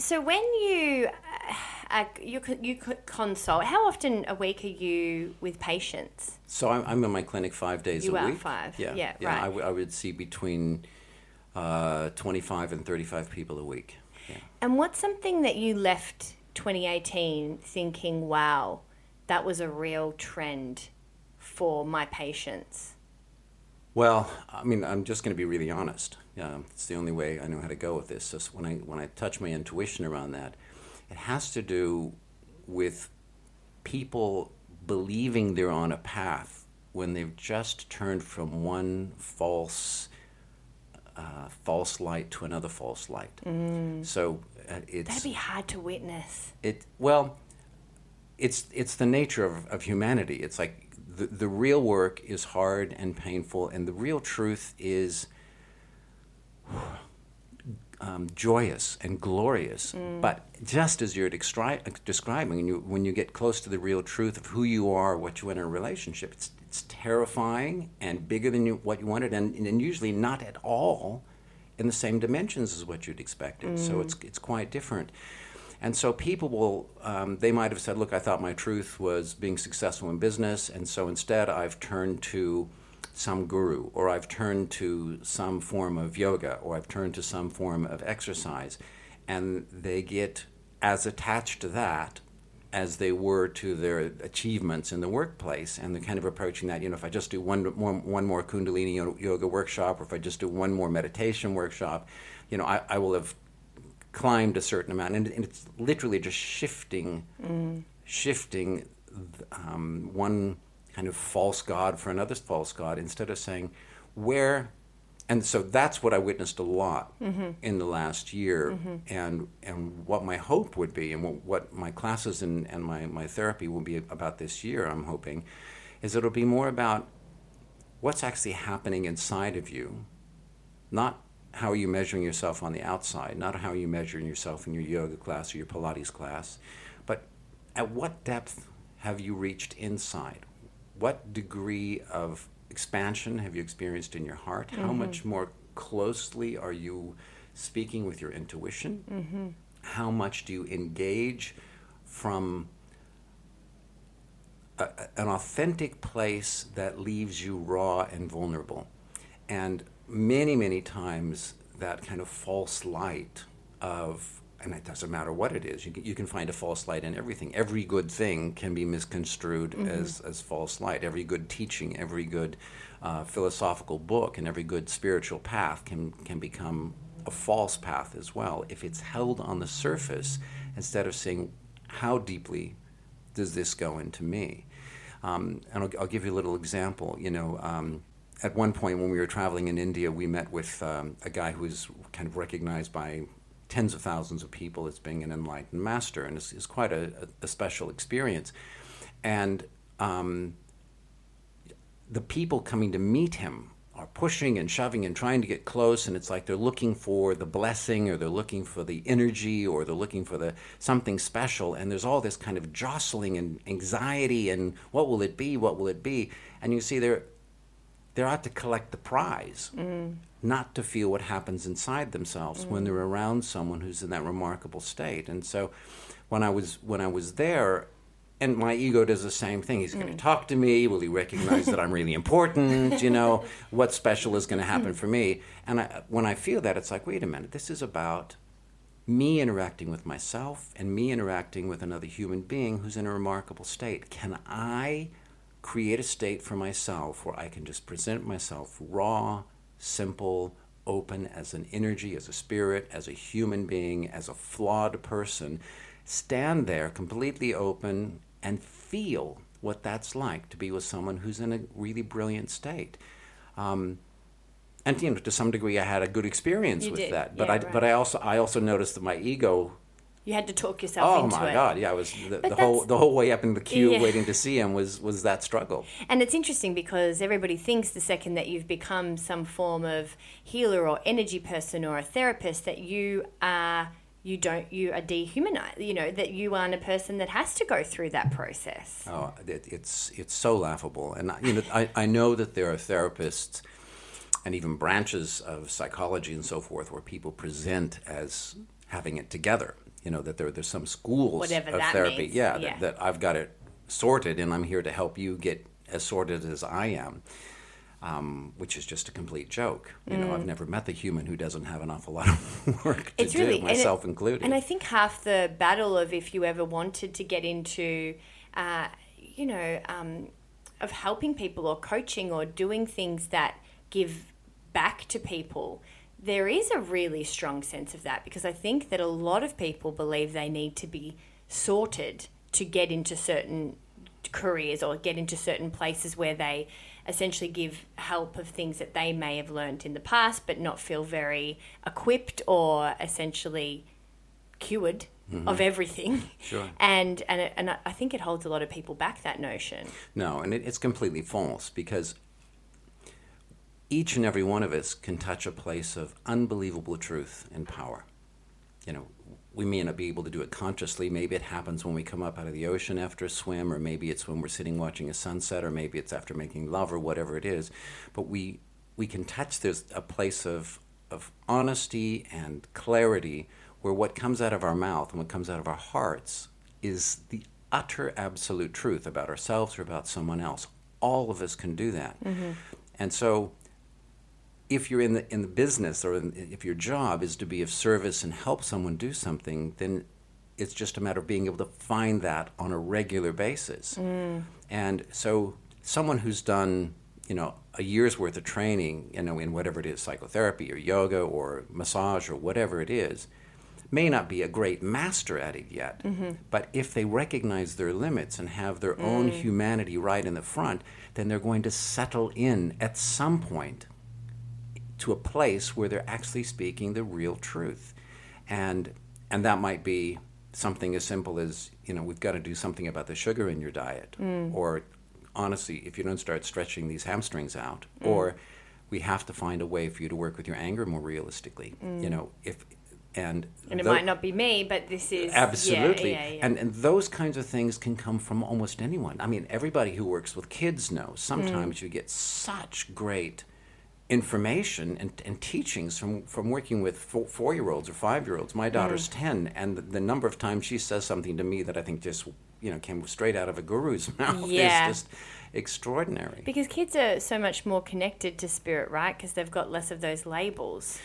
So when you uh, you you consult how often a week are you with patients So I'm, I'm in my clinic five days You a week. five. Yeah, Yeah, I, right. w- I would see between uh, 25 and 35 people a week. Yeah. And what's something that you left 2018 thinking, wow, that was a real trend for my patients? Well, I mean, I'm just going to be really honest. Yeah, it's the only way I know how to go with this. So when I when I touch my intuition around that, it has to do with people believing they're on a path when they've just turned from one false uh, false light to another false light. So uh, it's That'd be hard to witness. it well it's it's the nature of, of humanity it's like the, the real work is hard and painful and the real truth is um, joyous and glorious but just as you're descri- describing when you, when you get close to the real truth of who you are what you want in a relationship it's, it's terrifying and bigger than you, what you wanted and, and usually not at all in the same dimensions as what you'd expected. So it's, it's quite different. And so people will, um, they might have said, look, I thought my truth was being successful in business, and so instead I've turned to some guru, or I've turned to some form of yoga, or I've turned to some form of exercise. And they get as attached to that as they were to their achievements in the workplace, and they're kind of approaching that. You know, if I just do one more, one more Kundalini yoga workshop, or if I just do one more meditation workshop, you know, I, I will have climbed a certain amount, and, and it's literally just shifting, shifting um, one kind of false god for another false god instead of saying where. And so that's what I witnessed a lot mm-hmm. in the last year, mm-hmm. and and what my hope would be, and what, what my classes and, and my, my therapy will be about this year. I'm hoping, is it'll be more about what's actually happening inside of you, not how are you measuring yourself on the outside, not how are you measuring yourself in your yoga class or your Pilates class, but at what depth have you reached inside? What degree of expansion have you experienced in your heart? How mm-hmm. much more closely are you speaking with your intuition? Mm-hmm. How much do you engage from a, an authentic place that leaves you raw and vulnerable. And many, many times, that kind of false light of and it doesn't matter what it is. You can, you can find a false light in everything. Every good thing can be misconstrued as, as false light. Every good teaching, every good uh, philosophical book, and every good spiritual path can, can become a false path as well if it's held on the surface instead of saying, how deeply does this go into me? Um, and I'll, I'll, give you a little example. You know, um, at one point when we were traveling in India, we met with um, a guy who was kind of recognized by tens of thousands of people as being an enlightened master, and it's, it's quite a, a, special experience. And um, the people coming to meet him are pushing and shoving and trying to get close and it's like they're looking for the blessing or they're looking for the energy or they're looking for the something special. And there's all this kind of jostling and anxiety and what will it be? What will it be? And you see they're they're out to collect the prize mm. not to feel what happens inside themselves mm. when they're around someone who's in that remarkable state and so when i was when i was there and my ego does the same thing. He's going to mm. talk to me. Will he recognize that I'm really important? You know, what special is going to happen for me? And I, when I feel that, it's like, wait a minute, this is about me interacting with myself and me interacting with another human being who's in a remarkable state. Can I create a state for myself where I can just present myself raw, simple, open as an energy, as a spirit, as a human being, as a flawed person? Stand there completely open and feel what that's like to be with someone who's in a really brilliant state. Um, and you know, to some degree, I had a good experience you with did. that. But yeah, I, right. but I also, I also noticed that my ego. You had to talk yourself oh into it. Oh my God! Yeah, I was the, the whole the whole way up in the queue yeah. waiting to see him was was that struggle. And it's interesting because everybody thinks the second that you've become some form of healer or energy person or a therapist that you are you don't you are dehumanized you know that you aren't a person that has to go through that process oh it, it's it's so laughable and you know I, I know that there are therapists and even branches of psychology and so forth where people present as having it together you know that there, there's some schools Whatever of that therapy means. yeah, Yeah. That, that i've got it sorted and i'm here to help you get as sorted as i am um, which is just a complete joke. You know, I've never met the human who doesn't have an awful lot of work to Mm. It's do, really- and it- myself included. and i think half the battle of if you ever wanted to get into uh, you know um, of helping people or coaching or doing things that give back to people there is a really strong sense of that because i think that a lot of people believe they need to be sorted to get into certain careers or get into certain places where they essentially give help of things that they may have learned in the past but not feel very equipped or essentially cured of mm-hmm. everything. Sure. And and it, and I think it holds a lot of people back that notion. No, and it, it's completely false because each and every one of us can touch a place of unbelievable truth and power. You know, we may not be able to do it consciously. Maybe it happens when we come up out of the ocean after a swim, or maybe it's when we're sitting watching a sunset, or maybe it's after making love, or whatever it is. But we we can touch this a place of of honesty and clarity, where what comes out of our mouth and what comes out of our hearts is the utter absolute truth about ourselves or about someone else. All of us can do that, mm-hmm. and so if you're in the in the business or in, if your job is to be of service and help someone do something, then it's just a matter of being able to find that on a regular basis. Mm. And so, someone who's done you know a year's worth of training, you know, in whatever it is, psychotherapy or yoga or massage or whatever it is, may not be a great master at it yet. Mm-hmm. But if they recognize their limits and have their own mm. humanity right in the front, then they're going to settle in at some point to a place where they're actually speaking the real truth. And and that might be something as simple as, you know, we've got to do something about the sugar in your diet. Mm. Or honestly, if you don't start stretching these hamstrings out, mm. or we have to find a way for you to work with your anger more realistically. You mm. know, if and And it tho- might not be me, but this is Absolutely. Yeah, yeah, yeah. And, and those kinds of things can come from almost anyone. I mean, everybody who works with kids knows sometimes you get such great information and, and teachings from, from working with four, four-year-olds or five-year-olds. My mm. daughter's 10, and the, the number of times she says something to me that I think just, you know, came straight out of a guru's mouth Yeah. is just extraordinary. because kids are so much more connected to spirit, right? Because they've got less of those labels.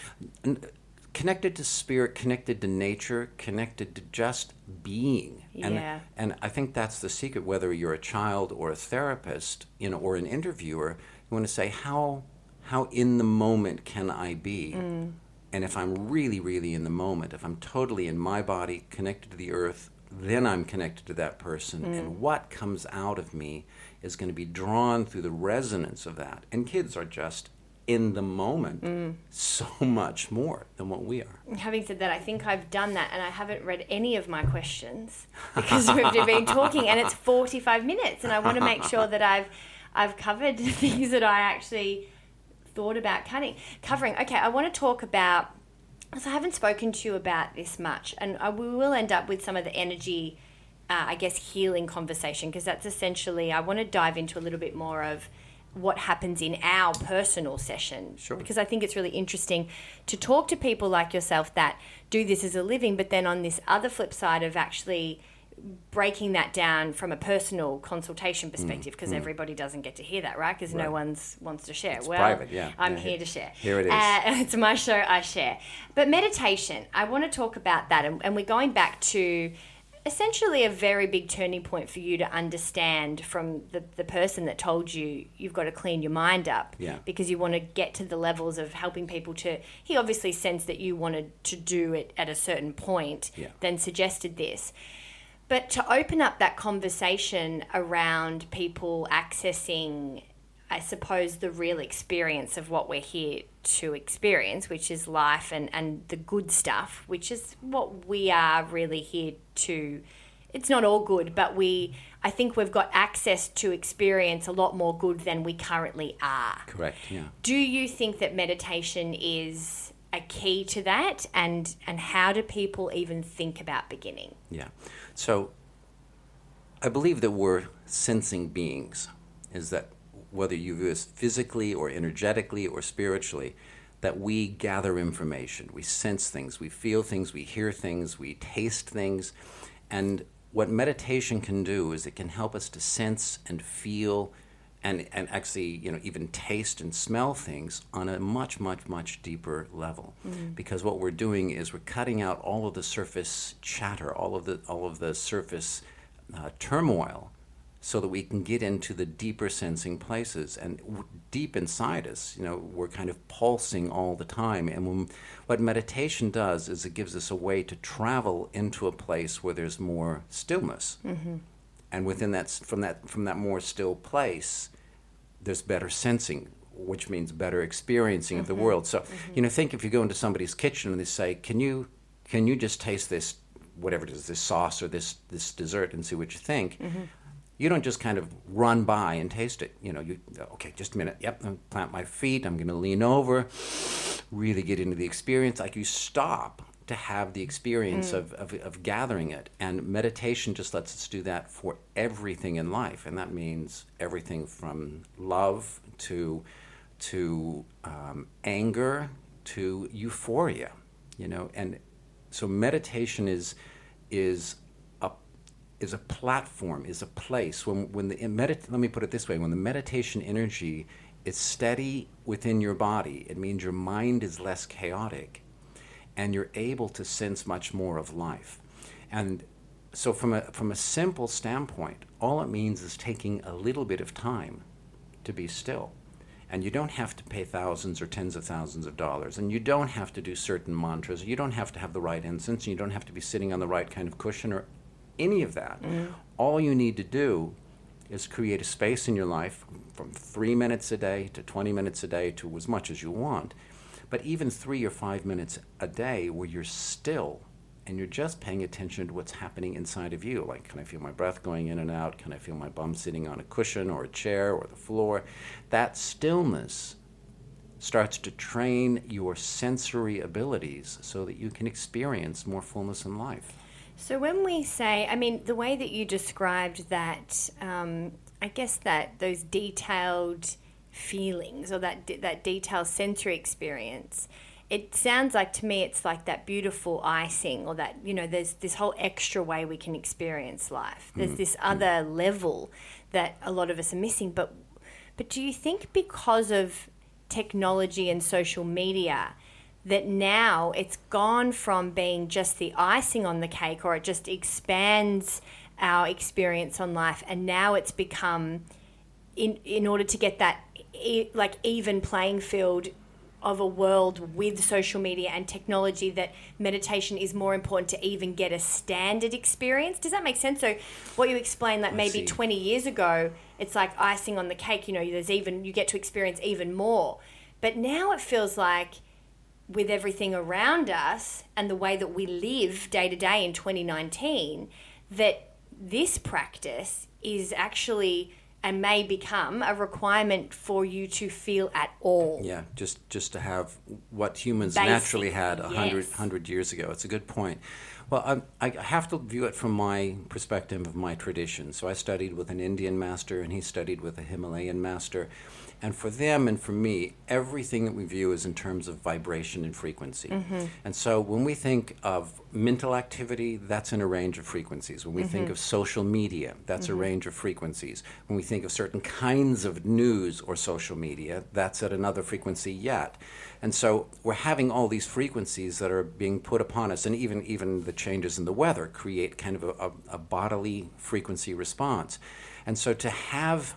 connected to spirit, connected to nature, connected to just being. And, Yeah. and I think that's the secret, whether you're a child or a therapist, you know, or an interviewer, you want to say, how, how in the moment can I be? Mm. And if I'm really, really in the moment, if I'm totally in my body, connected to the earth, then I'm connected to that person. Mm. And what comes out of me is going to be drawn through the resonance of that. And kids are just in the moment mm. so much more than what we are. Having said that, I think I've done that and I haven't read any of my questions because we've been talking and it's 45 minutes and I want to make sure that I've I've covered things that I actually thought about cutting, covering. Okay, I want to talk about so I haven't spoken to you about this much and I, we will end up with some of the energy uh, I guess healing conversation because that's essentially I want to dive into a little bit more of what happens in our personal session Sure. because I think it's really interesting to talk to people like yourself that do this as a living, but then on this other flip side of actually breaking that down from a personal consultation perspective because everybody doesn't get to hear that right because no Mm, Right. one's wants to share well private, yeah. i'm Yeah, here here- to share here it is. uh, it's my show i share but meditation i want to talk about that and, and we're going back to essentially a very big turning point for you to understand from the, the person that told you you've got to clean your mind up Yeah. because you want to get to the levels of helping people to he obviously sensed that you wanted to do it at a certain point Yeah. then suggested this but to open up that conversation around people accessing i suppose the real experience of what we're here to experience which is life and, and the good stuff which is what we are really here to it's not all good but we i think we've got access to experience a lot more good than we currently are Correct, yeah. do you think that meditation is a key to that and and how do people even think about beginning Yeah. So I believe that we're sensing beings, is that whether you view us physically or energetically or spiritually, that we gather information, we sense things, we feel things, we hear things, we taste things. And what meditation can do is it can help us to sense and feel and, and actually, you know, even taste and smell things on a much, much, much deeper level. Because what we're doing is we're cutting out all of the surface chatter, all of the all of the surface uh, turmoil, so that we can get into the deeper sensing places. And w- deep inside us, you know, we're kind of pulsing all the time. And when, what meditation does is it gives us a way to travel into a place where there's more stillness and within that from that from that more still place there's better sensing which means better experiencing of the mm-hmm. world. So mm-hmm. you know think if you go into somebody's kitchen and they say can you can you just taste this whatever it is this sauce or this this dessert and see what you think? Mm-hmm. You don't just kind of run by and taste it. You know you okay just a minute. Yep i'm plant my feet. I'm going to lean over really get into the experience. Like you stop to have the experience of, of, of gathering it. And meditation just lets us do that for everything in life. And that means everything from love to to um, anger to euphoria you know? And so meditation is is a is a platform, is a place. When when the medit- let me put it this way: when the meditation energy is steady within your body, it means your mind is less chaotic, and you're able to sense much more of life. And so, from a from a simple standpoint, all it means is taking a little bit of time to be still. And you don't have to pay thousands or tens of thousands of dollars. And you don't have to do certain mantras. You don't have to have the right incense. And you don't have to be sitting on the right kind of cushion or any of that. Mm. All you need to do is create a space in your life from three minutes a day to 20 minutes a day to as much as you want. But even three or five minutes a day where you're still and you're just paying attention to what's happening inside of you. Like, can I feel my breath going in and out? Can I feel my bum sitting on a cushion or a chair or the floor? That stillness starts to train your sensory abilities so that you can experience more fullness in life. So when we say, I mean, the way that you described that, um, I guess that those detailed feelings or that that detailed sensory experience, it sounds like to me it's like that beautiful icing or that you know there's this whole extra way we can experience life. There's mm. this mm. other level that a lot of us are missing. But but do you think because of technology and social media that now it's gone from being just the icing on the cake or it just expands our experience on life and now it's become in in order to get that e- like even playing field of a world with social media and technology that meditation is more important to even get a standard experience. Does that make sense? So what you explained that maybe see. 20 years ago it's like icing on the cake, you know, there's even you get to experience even more. But now it feels like with everything around us and the way that we live day to day in 2019 that this practice is actually and may become a requirement for you to feel at all. Yeah, just just to have what humans Basic, naturally had a hundred yes. hundred years ago. It's a good point. Well, I, I have to view it from my perspective of my tradition. So I studied with an Indian master, and he studied with a Himalayan master. And for them and for me, everything that we view is in terms of vibration and frequency. Mm-hmm. And so when we think of mental activity, that's in a range of frequencies. When we mm-hmm. think of social media, that's a mm-hmm. range of frequencies. When we think of certain kinds of news or social media, that's at another frequency yet. And so we're having all these frequencies that are being put upon us, and even even the changes in the weather create kind of a, a, a bodily frequency response. And so to have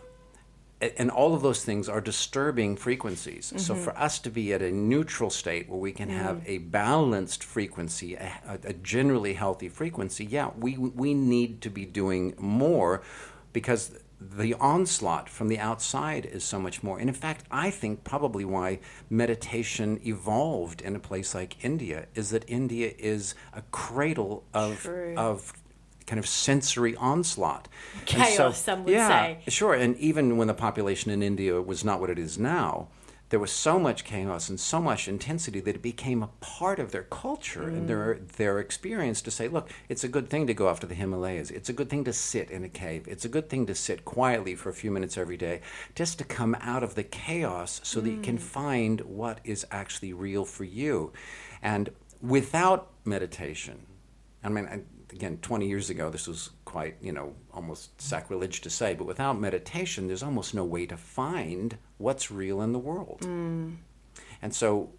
and all of those things are disturbing frequencies. So mm-hmm. for us to be at a neutral state where we can have a balanced frequency, a, a- a generally healthy frequency, yeah, we we need to be doing more because the onslaught from the outside is so much more. And in fact, I think probably why meditation evolved in a place like India is that India is a cradle of True. of kind of sensory onslaught. Chaos, some would yeah, say. Sure, and even when the population in India was not what it is now, there was so much chaos and so much intensity that it became a part of their culture and their mm. their experience to say, look, it's a good thing to go after the Himalayas. It's a good thing to sit in a cave. It's a good thing to sit quietly for a few minutes every day, just to come out of the chaos so that you can mm. find what is actually real for you. And without meditation, I mean, I, again, 20 years ago, this was quite, you know, almost sacrilege to say, but without meditation, there's almost no way to find what's real in the world. Mm. And so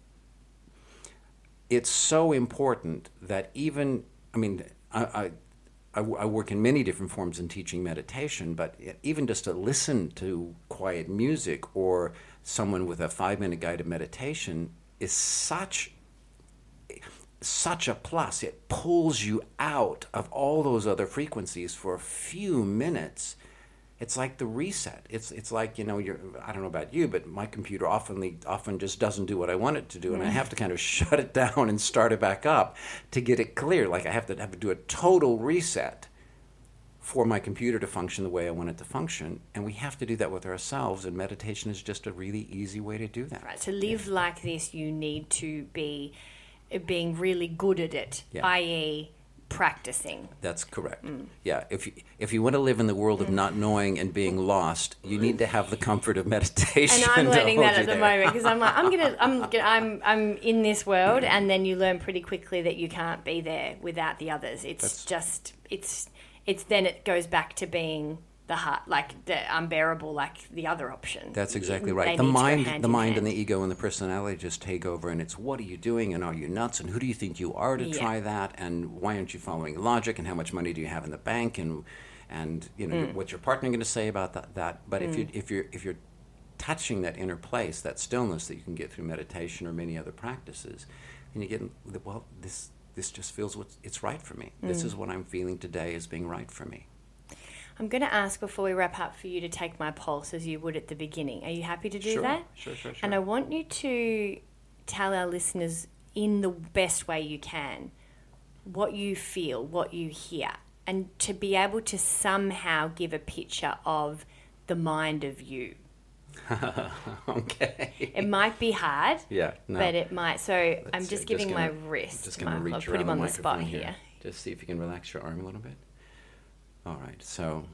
it's so important that even, I mean, I I work in many different forms in teaching meditation, but even just to listen to quiet music or someone with a five minute guided meditation is such such a plus. It pulls you out of all those other frequencies for a few minutes. It's like the reset. It's it's like you know you're. I don't know about you, but my computer often often just doesn't do what I want it to do, and I have to kind of shut it down and start it back up to get it clear. Like I have to have to do a total reset for my computer to function the way I want it to function, and we have to do that with ourselves. And meditation is just a really easy way to do that. Right. To live like this, you need to be being really good at it, Yeah. i.e., practicing. That's correct. Mm. Yeah, if you, if you want to live in the world of not knowing and being lost, you need to have the comfort of meditation. And I'm learning that at the there. moment because I'm like, I'm gonna, I'm, gonna, I'm, I'm in this world, and then you learn pretty quickly that you can't be there without the others. It's That's- just, it's, it's then it goes back to being the heart, like the unbearable, like the other option. That's exactly They right. The to go mind, hand the mind, and the ego and the personality just take over, and it's what are you doing, and are you nuts, and who do you think you are to Yeah. try that, and why aren't you following logic, and how much money do you have in the bank, and and you know Mm. what's your partner going to say about that? that? But if you if you're if you're touching that inner place, that stillness that you can get through meditation or many other practices, and you get well, this this just feels what it's right for me. Mm. This is what I'm feeling today as being right for me. I'm going to ask before we wrap up for you to take my pulse as you would at the beginning. Are you happy to do Sure, that? sure, sure, sure. And. I want you to tell our listeners in the best way you can what you feel, what you hear, and to be able to somehow give a picture of the mind of you. okay. It might be hard. Yeah, no. But it might. So I'm Let's see, just giving gonna- my wrist. Just going to reach I'll put him on the, the spot microphone here. Just see if you can relax your arm a little bit. All right. So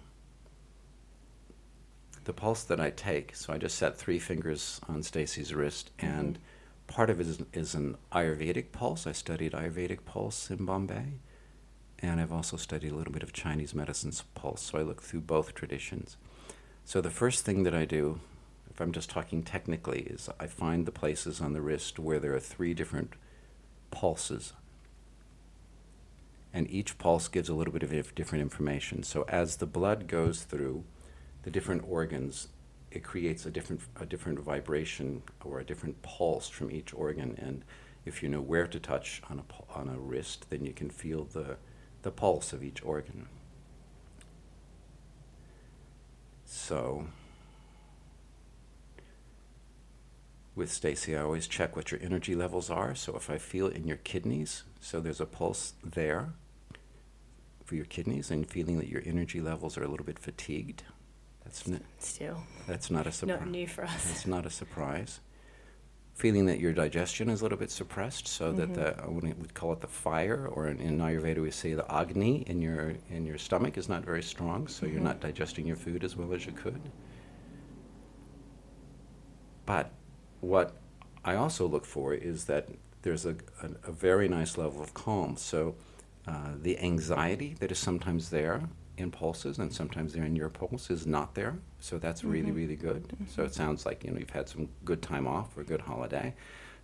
the pulse that I take. So I just set three fingers on Stacey's wrist, Mm-hmm. and part of it is, is an Ayurvedic pulse. I studied Ayurvedic pulse in Bombay, and I've also studied a little bit of Chinese medicine's pulse. So I look through both traditions. So the first thing that I do, if I'm just talking technically, is I find the places on the wrist where there are three different pulses. And each pulse gives a little bit of different information. So as the blood goes through the different organs, it creates a different, a different vibration or a different pulse from each organ. And if you know where to touch on a, on a wrist, then you can feel the, the pulse of each organ. So, with Stacey, I always check what your energy levels are. So if I feel in your kidneys, so there's a pulse there for your kidneys, and feeling that your energy levels are a little bit fatigued, that's n- Still, that's not a surprise. not new for us. That's not a surprise. Feeling that your digestion is a little bit suppressed, so that the mm-hmm. I wouldn't call it the fire, or in, in Ayurveda we say the agni in your in your stomach is not very strong, so you're mm-hmm. not digesting your food as well as you could. But what I also look for is that there's a, a, a very nice level of calm. So uh, the anxiety that is sometimes there in pulses and sometimes there in your pulse is not there. So that's really, really good. So it sounds like you know you've had some good time off or a good holiday.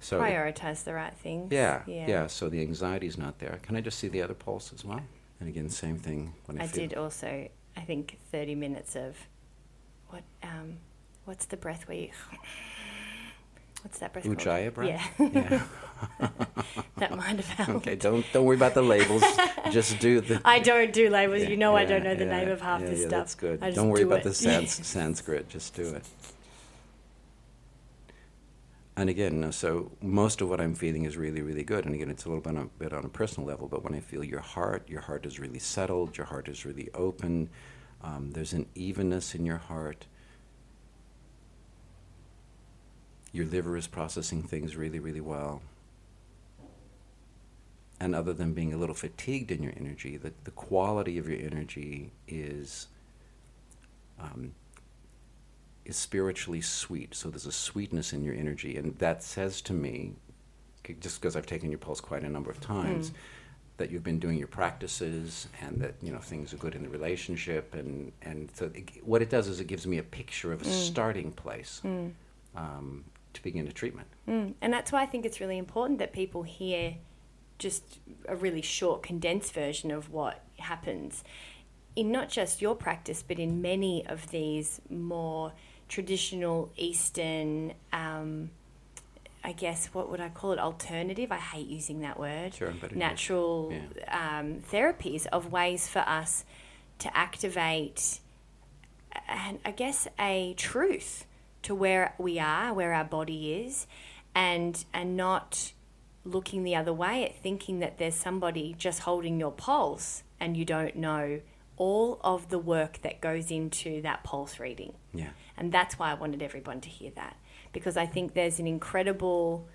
So it- Prioritize the right things. yeah, yeah. yeah, So the anxiety is not there. Can I just see the other pulse as well? And again, same thing when I, I did also, I think, 30 minutes of what, um, what's the breath where you, what's that breath? Ujjayi breath. Yeah, Yeah. that might have helped. okay. Don't don't worry about the labels. just do the. I don't do labels. Yeah, you know I don't know the yeah, name of half yeah, this yeah, stuff. That's good. I just Don't worry do about it. the sans- Sanskrit. Just do it. And again, so most of what I'm feeling is really, really good. And again, it's a little bit on, bit on a personal level, but when I feel your heart, your heart is really settled, your heart is really open, um, there's an evenness in your heart. Your liver is processing things really, really well. And other than being a little fatigued in your energy, the, the quality of your energy is um, is spiritually sweet. So there's a sweetness in your energy, and that says to me, just because I've taken your pulse quite a number of times, that you've been doing your practices, and that you know things are good in the relationship, and and so it, what it does is it gives me a picture of a starting place. Um, to begin a treatment. Mm. And that's why I think it's really important that people hear just a really short, condensed version of what happens in not just your practice, but in many of these more traditional Eastern, um, I guess, what would I call it? Alternative. I hate using that word. Sure, but it is. Natural um, therapies of ways for us to activate and I guess a truth to where we are, where our body is, and and not looking the other way at thinking that there's somebody just holding your pulse and you don't know all of the work that goes into that pulse reading. Yeah. And that's why I wanted everyone to hear that because I think there's an incredible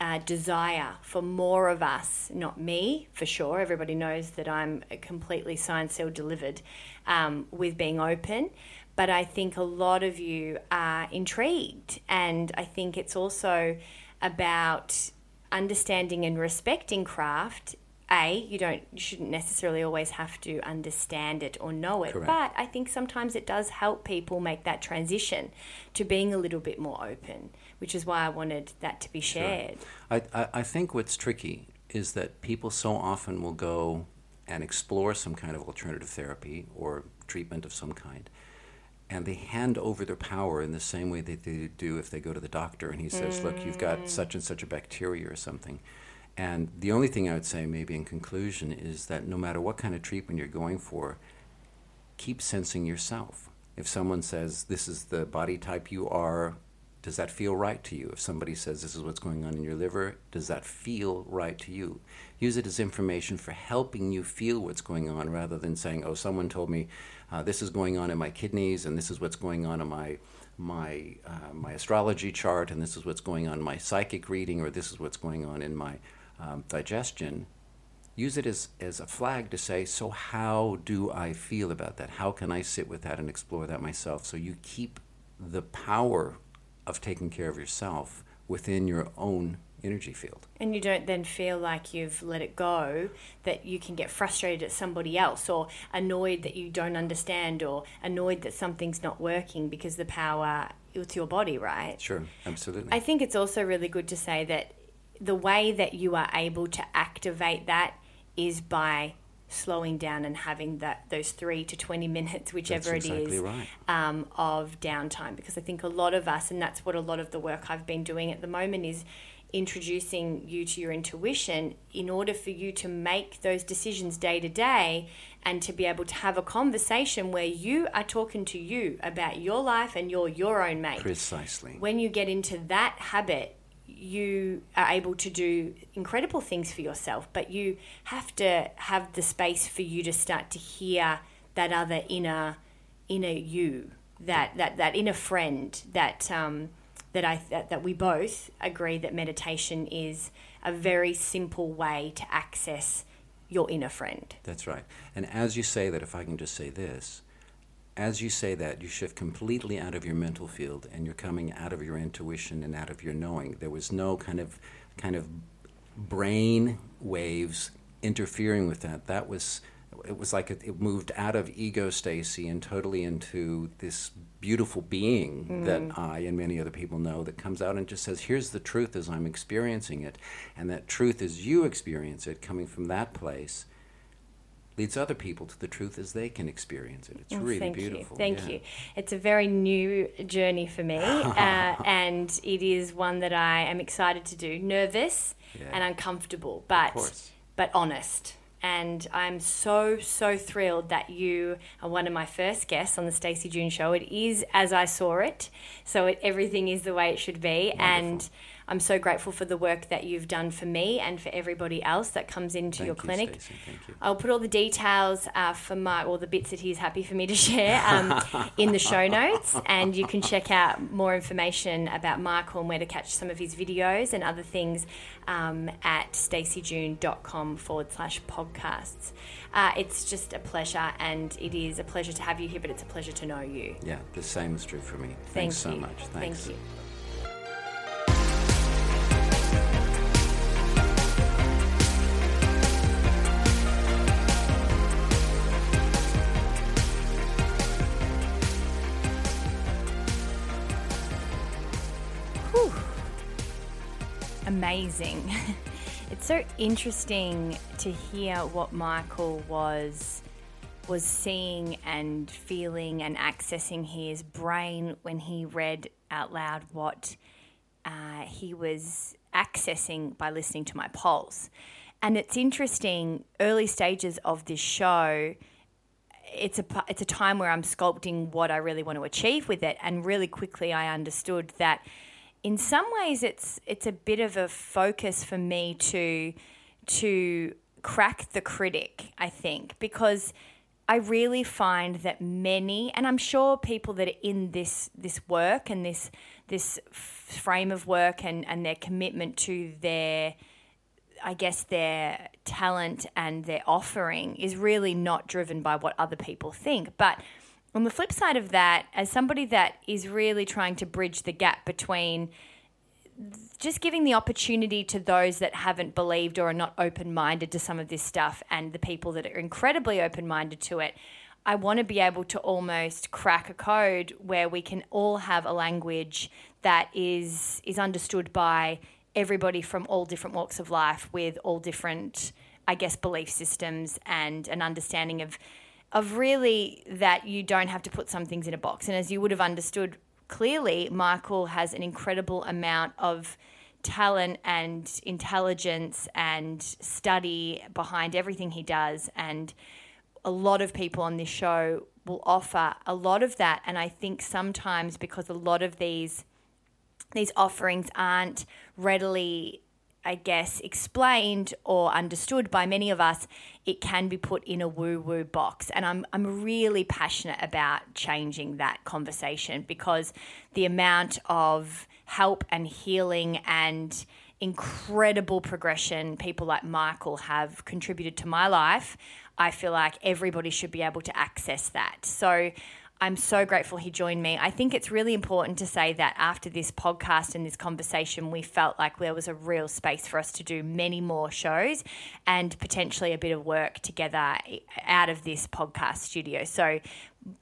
uh, desire for more of us, not me for sure. Everybody knows that I'm completely science cell delivered um, with being open. But I think a lot of you are intrigued. And I think it's also about understanding and respecting craft a you don't you shouldn't necessarily always have to understand it or know it Correct. but i think sometimes it does help people make that transition to being a little bit more open which is why i wanted that to be shared I, I, I think what's tricky is that people so often will go and explore some kind of alternative therapy or treatment of some kind, and they hand over their power in the same way that they do if they go to the doctor and he says, Look, you've got mm. such and such a bacteria or something. And the only thing I would say, maybe in conclusion, is that no matter what kind of treatment you're going for, keep sensing yourself. If someone says, This is the body type you are, does that feel right to you? If somebody says, This is what's going on in your liver, does that feel right to you? Use it as information for helping you feel what's going on rather than saying, Oh, someone told me uh, this is going on in my kidneys and this is what's going on in my. My uh, my astrology chart, and this is what's going on in my psychic reading, or this is what's going on in my um, digestion use it as, as a flag to say, so how do I feel about that? How can I sit with that and explore that myself? So you keep the power of taking care of yourself within your own energy field. and you don't then feel like you've let it go that you can get frustrated at somebody else or annoyed that you don't understand or annoyed that something's not working because the power it's your body right Sure, absolutely. I think it's also really good to say that the way that you are able to activate that is by slowing down and having that those three to 20 minutes whichever That's exactly is right. um, of downtime because i think a lot of us and that's what a lot of the work i've been doing at the moment is introducing you to your intuition in order for you to make those decisions day to day and to be able to have a conversation where you are talking to you about your life and you're your own mate Precisely. when you get into that habit, you are able to do incredible things for yourself, but you have to have the space for you to start to hear that other inner inner you, that that, that inner friend that um, that I that, that we both agree that meditation is a very simple way to access your inner friend. That's right. And as you say that, if I can just say this, as you say that, you shift completely out of your mental field and you're coming out of your intuition and out of your knowing. There was no kind of kind of brain waves interfering with that. That was it was like it, it moved out of ego Stacey and totally into this beautiful being that I and many other people know that comes out and just says, "Here's the truth as I'm experiencing it," and that truth as you experience it, coming from that place, leads other people to the truth as they can experience it. It's Oh, really thank beautiful. You. Thank yeah. you. It's a very new journey for me, uh, and it is one that I am excited to do. Nervous Yeah. and uncomfortable, but but honest. And I'm so so thrilled that you are one of my first guests on the Stacey June Show. It is as I saw it, so it, everything is the way it should be, and. I'm so grateful for the work that you've done for me and for everybody else that comes into Thank your you, clinic. Stacey. Thank you. I'll put all the details uh, for my, or the bits that he's happy for me to share um, in the show notes. And you can check out more information about Michael and where to catch some of his videos and other things um, at staceyjune.com forward slash podcasts. Uh, it's just a pleasure, and it is a pleasure to have you here, but it's a pleasure to know you. Yeah, the same is true for me. Thank Thanks so you. much. Thanks. Thank you. Amazing. It's so interesting to hear what Michael was was seeing and feeling and accessing his brain when he read out loud what uh, he was accessing by listening to my pulse. And it's interesting, early stages of this show, it's a it's a time where I'm sculpting what I really want to achieve with it, and really quickly I understood that in some ways it's it's a bit of a focus for me to to crack the critic. I think because I really find that many, and I'm sure people that are in this this work and this this frame of work and and their commitment to their I guess their talent and their offering is really not driven by what other people think. But on the flip side of that, as somebody that is really trying to bridge the gap between just giving the opportunity to those that haven't believed or are not open minded to some of this stuff and the people that are incredibly open minded to it, I want to be able to almost crack a code where we can all have a language that is is understood by everybody from all different walks of life with all different I guess belief systems and an understanding of of really that you don't have to put some things in a box. And as you would have understood clearly, Michael has an incredible amount of talent and intelligence and study behind everything he does. And a lot of people on this show will offer a lot of that. And I think sometimes because a lot of these these offerings aren't readily I guess, explained or understood by many of us, it can be put in a woo woo box. And I'm, I'm really passionate about changing that conversation because the amount of help and healing and incredible progression people like Michael have contributed to my life, I feel like everybody should be able to access that. So I'm so grateful he joined me. I think it's really important to say that after this podcast and this conversation, we felt like there was a real space for us to do many more shows and potentially a bit of work together out of this podcast studio. So,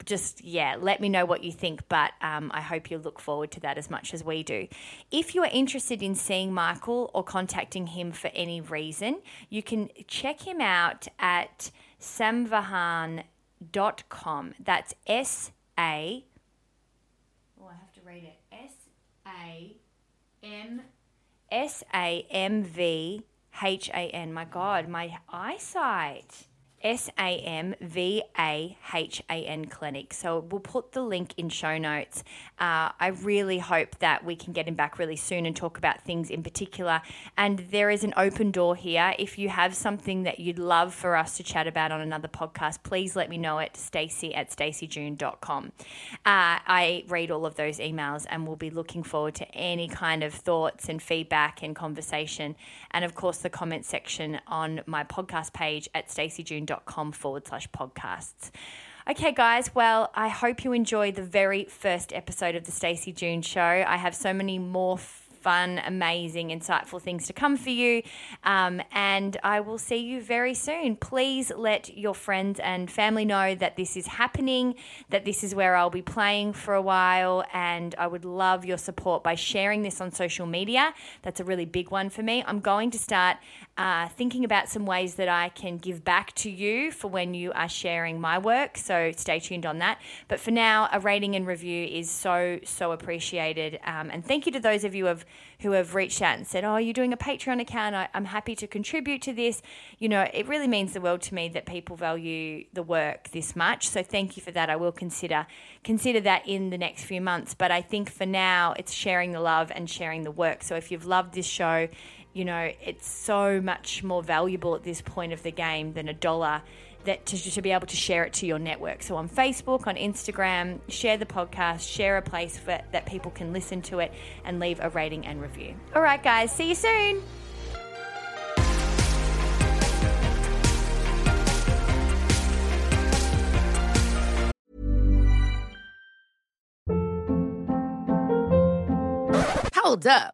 just yeah, let me know what you think. But um, I hope you look forward to that as much as we do. If you are interested in seeing Michael or contacting him for any reason, you can check him out at samvahan.com. That's S A. Oh, I have to read it. S A M S A M V H A N. My God, my eyesight. S A M V A H A N clinic. So we'll put the link in show notes. Uh, I really hope that we can get him back really soon and talk about things in particular. And there is an open door here. If you have something that you'd love for us to chat about on another podcast, please let me know at stacey at staceyjune.com. Uh, I read all of those emails and we'll be looking forward to any kind of thoughts and feedback and conversation. And of course, the comment section on my podcast page at staceyjune.com forward slash podcasts. Okay, guys, well, I hope you enjoy the very first episode of the Stacey June Show. I have so many more fun, amazing, insightful things to come for you. Um, and I will see you very soon. Please let your friends and family know that this is happening, that this is where I'll be playing for a while. And I would love your support by sharing this on social media. That's a really big one for me. I'm going to start uh, thinking about some ways that I can give back to you for when you are sharing my work. So stay tuned on that. But for now, a rating and review is so, so appreciated. Um, and thank you to those of you who have, who have reached out and said, Oh, you're doing a Patreon account. I, I'm happy to contribute to this. You know, it really means the world to me that people value the work this much. So thank you for that. I will consider consider that in the next few months. But I think for now, it's sharing the love and sharing the work. So if you've loved this show, you know, it's so much more valuable at this point of the game than a dollar that to, to be able to share it to your network. So on Facebook, on Instagram, share the podcast, share a place for, that people can listen to it and leave a rating and review. All right, guys, see you soon. Hold up.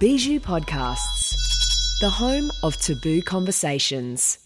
Bijou Podcasts, the home of taboo conversations.